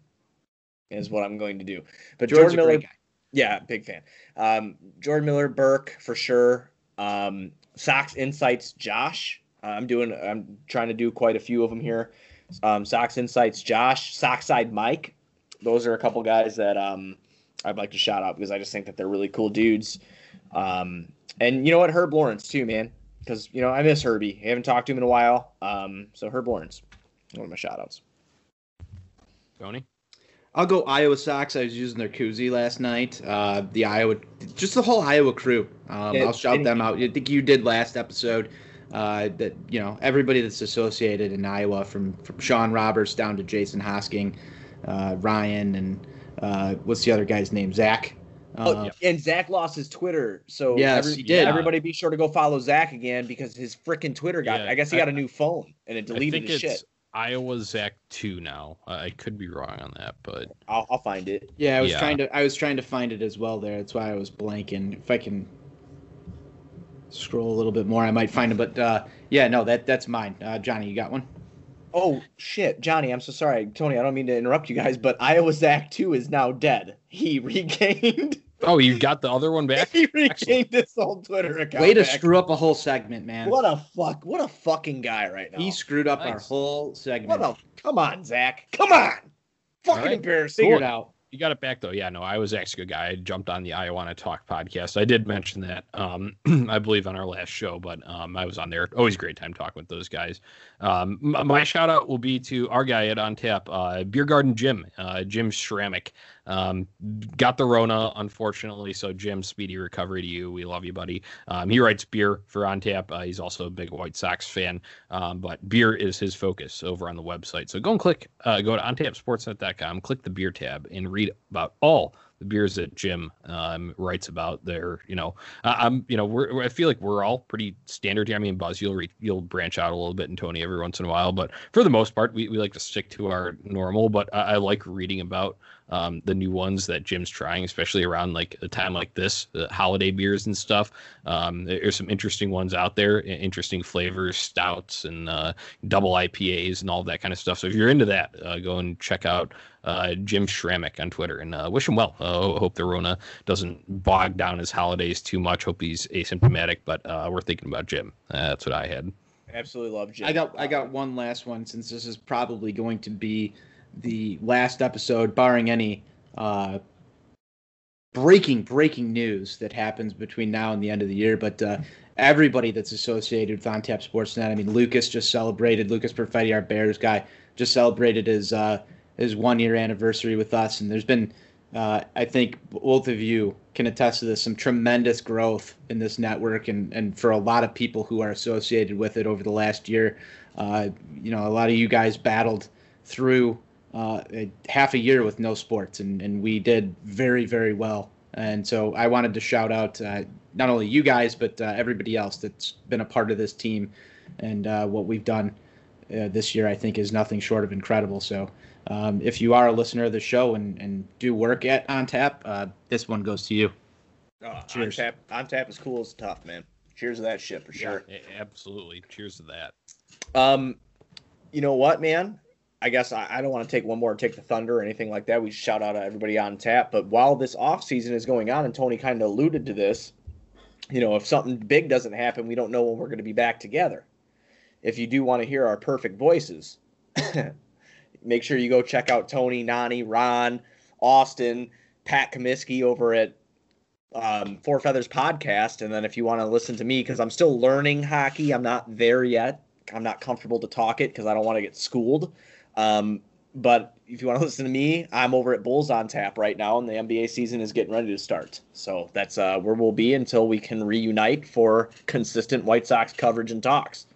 Is what I'm going to do. But Jordan's Jordan Miller, yeah, big fan. Um, Jordan Miller, Burke for sure. Um, Sox Insights, Josh. Uh, I'm doing. I'm trying to do quite a few of them here. Um, Sox Insights, Josh. Sockside Mike. Those are a couple guys that um, I'd like to shout out because I just think that they're really cool dudes. Um, and you know what, Herb Lawrence too, man. Because you know I miss Herbie. I haven't talked to him in a while. Um, so Herb Lawrence, one of my shout outs. Tony. I'll go Iowa Sox. I was using their koozie last night. Uh, the Iowa, just the whole Iowa crew. Um, Yeah, I'll shout them out. I think you did last episode. Uh, that you know everybody that's associated in Iowa, from from Sean Roberts down to Jason Hosking, uh, Ryan, and uh, what's the other guy's name? Zach. Oh, Uh, and Zach lost his Twitter, so Yes, he did. Everybody, be sure to go follow Zach again because his freaking Twitter got. Yeah, I guess he got a new phone and it deleted his shit. Iowa Zach two now. I I could be wrong on that, but I'll, I'll find it. Yeah, I was Yeah. trying to I was trying to find it as well there. That's why I was blanking. If I can scroll a little bit more, I might find it. But uh, yeah, no, that that's mine. Uh, Johnny, you got one? Oh shit, Johnny, I'm so sorry, Tony. I don't mean to interrupt you guys, but Iowa Zach two is now dead. He regained. Oh, you got the other one back. he regained his old Twitter account. Way to back. screw up a whole segment, man. What a fuck! What a fucking guy right now. He screwed up our whole segment. what a come on, Zach. Come on. Fucking right. embarrassing. Figure it out. You got it back though. Yeah, no, I was actually a good guy. I jumped on the I Wanna Talk podcast. I did mention that, um, I believe on our last show, but um, I was on there. Always a great time talking with those guys. Um, m- my shout out will be to our guy at On Tap, uh, Beer Garden Jim, uh, Jim Schrammick. Um, got the Rona, unfortunately. So, Jim, speedy recovery to you. We love you, buddy. Um, he writes beer for On Tap. Uh, he's also a big White Sox fan, um, but beer is his focus over on the website. So, go and click, uh, go to ontapsportsnet.com, click the beer tab, and read about all the beers that Jim um, writes about there. You know, I'm you know we're, I feel like we're all pretty standard here. I mean, Buzz, you'll re- you'll branch out a little bit, and Tony every once in a while, but for the most part, we, we like to stick to our normal. But I, I like reading about um, the new ones that Jim's trying, especially around like a time like this, the holiday beers and stuff. Um, there's some interesting ones out there, interesting flavors, stouts and uh, double IPAs and all that kind of stuff. So if you're into that, uh, go and check out uh, Jim Schrammick on Twitter and uh, wish him well. Uh, hope the Rona doesn't bog down his holidays too much. Hope he's asymptomatic, but uh, we're thinking about Jim. that's what I had. Absolutely love Jim. I got I got one last one since this is probably going to be the last episode, barring any uh, breaking breaking news that happens between now and the end of the year. But uh, everybody that's associated with On Tap Sportsnet, I mean, Lucas just celebrated. Lucas Perfetti, our Bears guy, just celebrated his uh, his one year anniversary with us, and there's been. Uh, I think both of you can attest to this. Some tremendous growth in this network, and, and for a lot of people who are associated with it over the last year, uh, you know, a lot of you guys battled through uh, half a year with no sports, and, and we did very, very well. And so I wanted to shout out uh, not only you guys, but uh, everybody else that's been a part of this team. And uh, what we've done this year, I think, is nothing short of incredible. So um, if you are a listener of the show and, and do work at On Tap, uh, this one goes to you. Oh, Cheers. On tap, on tap is cool as tough, man. Cheers to that shit for sure. Yeah, absolutely. Cheers to that. Um, you know what, man? I guess I, I don't want to take one more and take the thunder or anything like that. We shout out to everybody on tap. But while this off season is going on, and Tony kind of alluded to this, you know, if something big doesn't happen, we don't know when we're going to be back together. If you do want to hear our perfect voices, make sure you go check out Tony, Nani, Ron, Austin, Pat Comiskey over at um, Four Feathers podcast. And then if you want to listen to me, because I'm still learning hockey, I'm not there yet. I'm not comfortable to talk it because I don't want to get schooled. Um, but if you want to listen to me, I'm over at Bulls on Tap right now, and the NBA season is getting ready to start. So that's uh, where we'll be until we can reunite for consistent White Sox coverage and talks.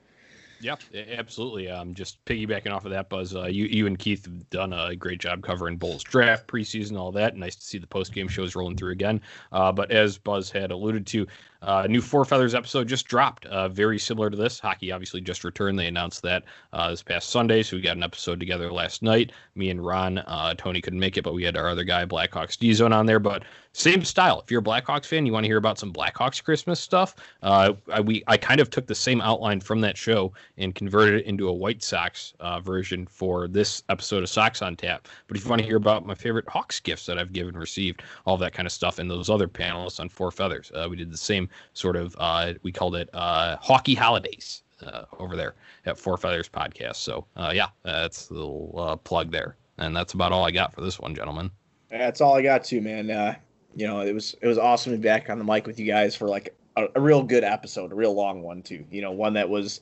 Yeah, absolutely. Um, just piggybacking off of that, Buzz, uh, you you and Keith have done a great job covering Bulls draft, preseason, all that. Nice to see the post game shows rolling through again. Uh, but as Buzz had alluded to, uh, new Four Feathers episode just dropped, uh, very similar to this. Hockey obviously just returned. They announced that uh, this past Sunday, so we got an episode together last night. Me and Ron, uh, Tony couldn't make it, but we had our other guy, Blackhawks D Zone, on there. But same style. If you're a Blackhawks fan, you want to hear about some Blackhawks Christmas stuff. Uh, I, we I kind of took the same outline from that show and converted it into a White Sox uh, version for this episode of Sox on Tap. But if you want to hear about my favorite Hawks gifts that I've given, received, all that kind of stuff, and those other panelists on Four Feathers, we did the same sort of uh, we called it uh, hockey holidays uh, over there at Four Feathers podcast. So uh, yeah, that's a little uh, plug there, and that's about all I got for this one, gentlemen. That's all I got too, man. Uh, you know, it was it was awesome to be back on the mic with you guys for like a, a real good episode, a real long one too. You know, one that was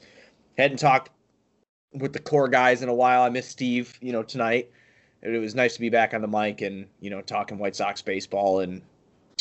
hadn't talked with the core guys in a while. I missed Steve, you know, tonight. It was nice to be back on the mic and you know talking White Sox baseball and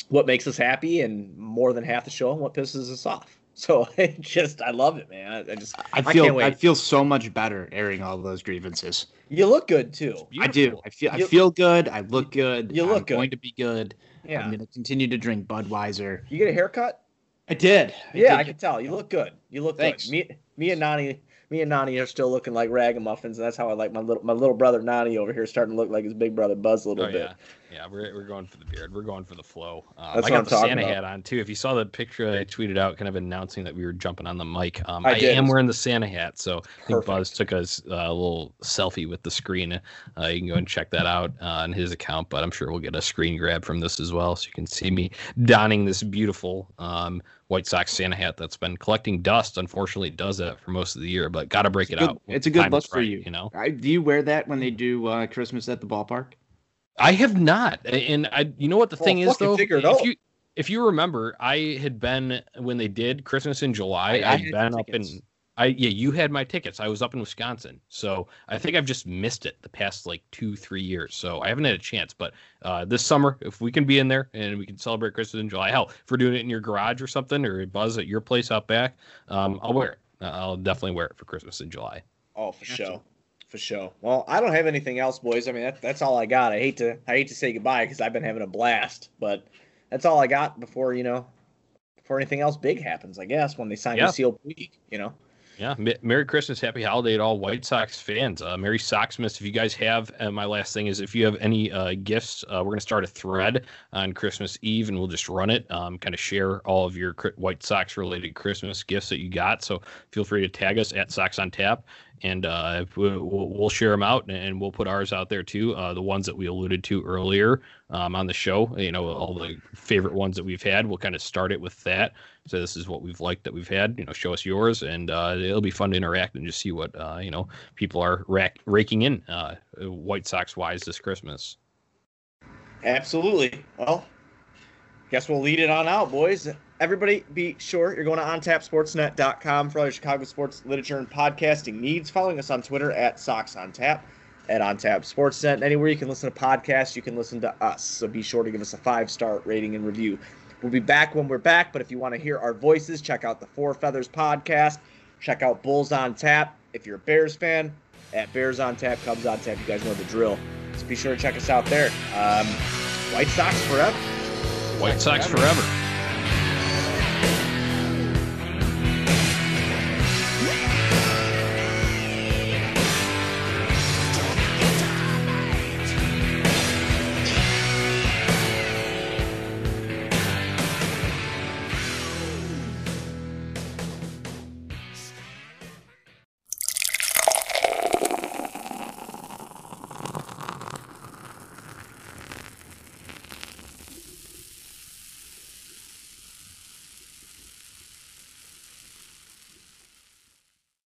what makes us happy and more than half the show and what pisses us off. So I just I love it, man. I just I feel I, I, feel so much better airing all those grievances. You look good too. I do. I feel you, I feel good. I look good. You look I'm good. going to be good. Yeah. I'm going to continue to drink Budweiser. You get a haircut? I did. I yeah, did I can tell. You look good. You look Thanks. good. Me, me and Nani me and Nani are still looking like ragamuffins, and that's how I like my little my little brother Nani over here starting to look like his big brother Buzz a little oh, bit. Yeah. Yeah, we're, we're going for the beard. We're going for the flow. Um, that's I got the Santa about. hat on too. If you saw the picture I tweeted out, kind of announcing that we were jumping on the mic, um, I, I am wearing the Santa hat. So I think Buzz took us uh, a little selfie with the screen. Uh, you can go and check that out uh, on his account. But I'm sure we'll get a screen grab from this as well, so you can see me donning this beautiful um, White Sox Santa hat that's been collecting dust. Unfortunately, does that for most of the year, but got to break it's it good, out. It's a good look for right, you. You know, I, do you wear that when they do uh, Christmas at the ballpark? I have not, and I. You know what the well, thing is though, if out. you if you remember, I had been when they did Christmas in July. I, I had been up in I yeah, you had my tickets. I was up in Wisconsin, so I think I've just missed it the past like two, three years. So I haven't had a chance. But uh, this summer, if we can be in there and we can celebrate Christmas in July, hell, if we're doing it in your garage or something, or Buzz at your place out back, um, I'll wear it. I'll definitely wear it for Christmas in July. Oh, for sure, for sure. Well, I don't have anything else, boys. I mean, that, that's all I got. I hate to I hate to say goodbye because I've been having a blast, but that's all I got before you know before anything else big happens. I guess when they sign Yeah. Yasiel Puig, you know. Yeah, Merry Christmas, Happy Holiday to all White Sox fans. Uh, Merry Soxmas. If you guys have, and my last thing is if you have any uh, gifts, uh, we're going to start a thread on Christmas Eve and we'll just run it, um, kind of share all of your White Sox related Christmas gifts that you got. So feel free to tag us at Sox on Tap and uh, we'll, share them out and we'll put ours out there too. Uh, the ones that we alluded to earlier um, on the show, you know, all the favorite ones that we've had, we'll kind of start it with that. So this is what we've liked that we've had. You know, show us yours, and uh, it'll be fun to interact and just see what uh, you know people are rack- raking in uh, White Sox wise this Christmas. Absolutely. Well, guess we'll lead it on out, boys. Everybody, be sure you're going to ontapsportsnet.com for all your Chicago sports literature and podcasting needs. Following us on Twitter at Sox on Tap, at OnTap Sportsnet. And anywhere you can listen to podcasts, you can listen to us. So be sure to give us a five star rating and review. We'll be back when we're back, but if you want to hear our voices, check out the Four Feathers podcast. Check out Bulls on Tap. If you're a Bears fan, at Bears on Tap, Cubs on Tap, you guys know the drill. So be sure to check us out there. Um, White Sox forever. White Sox forever.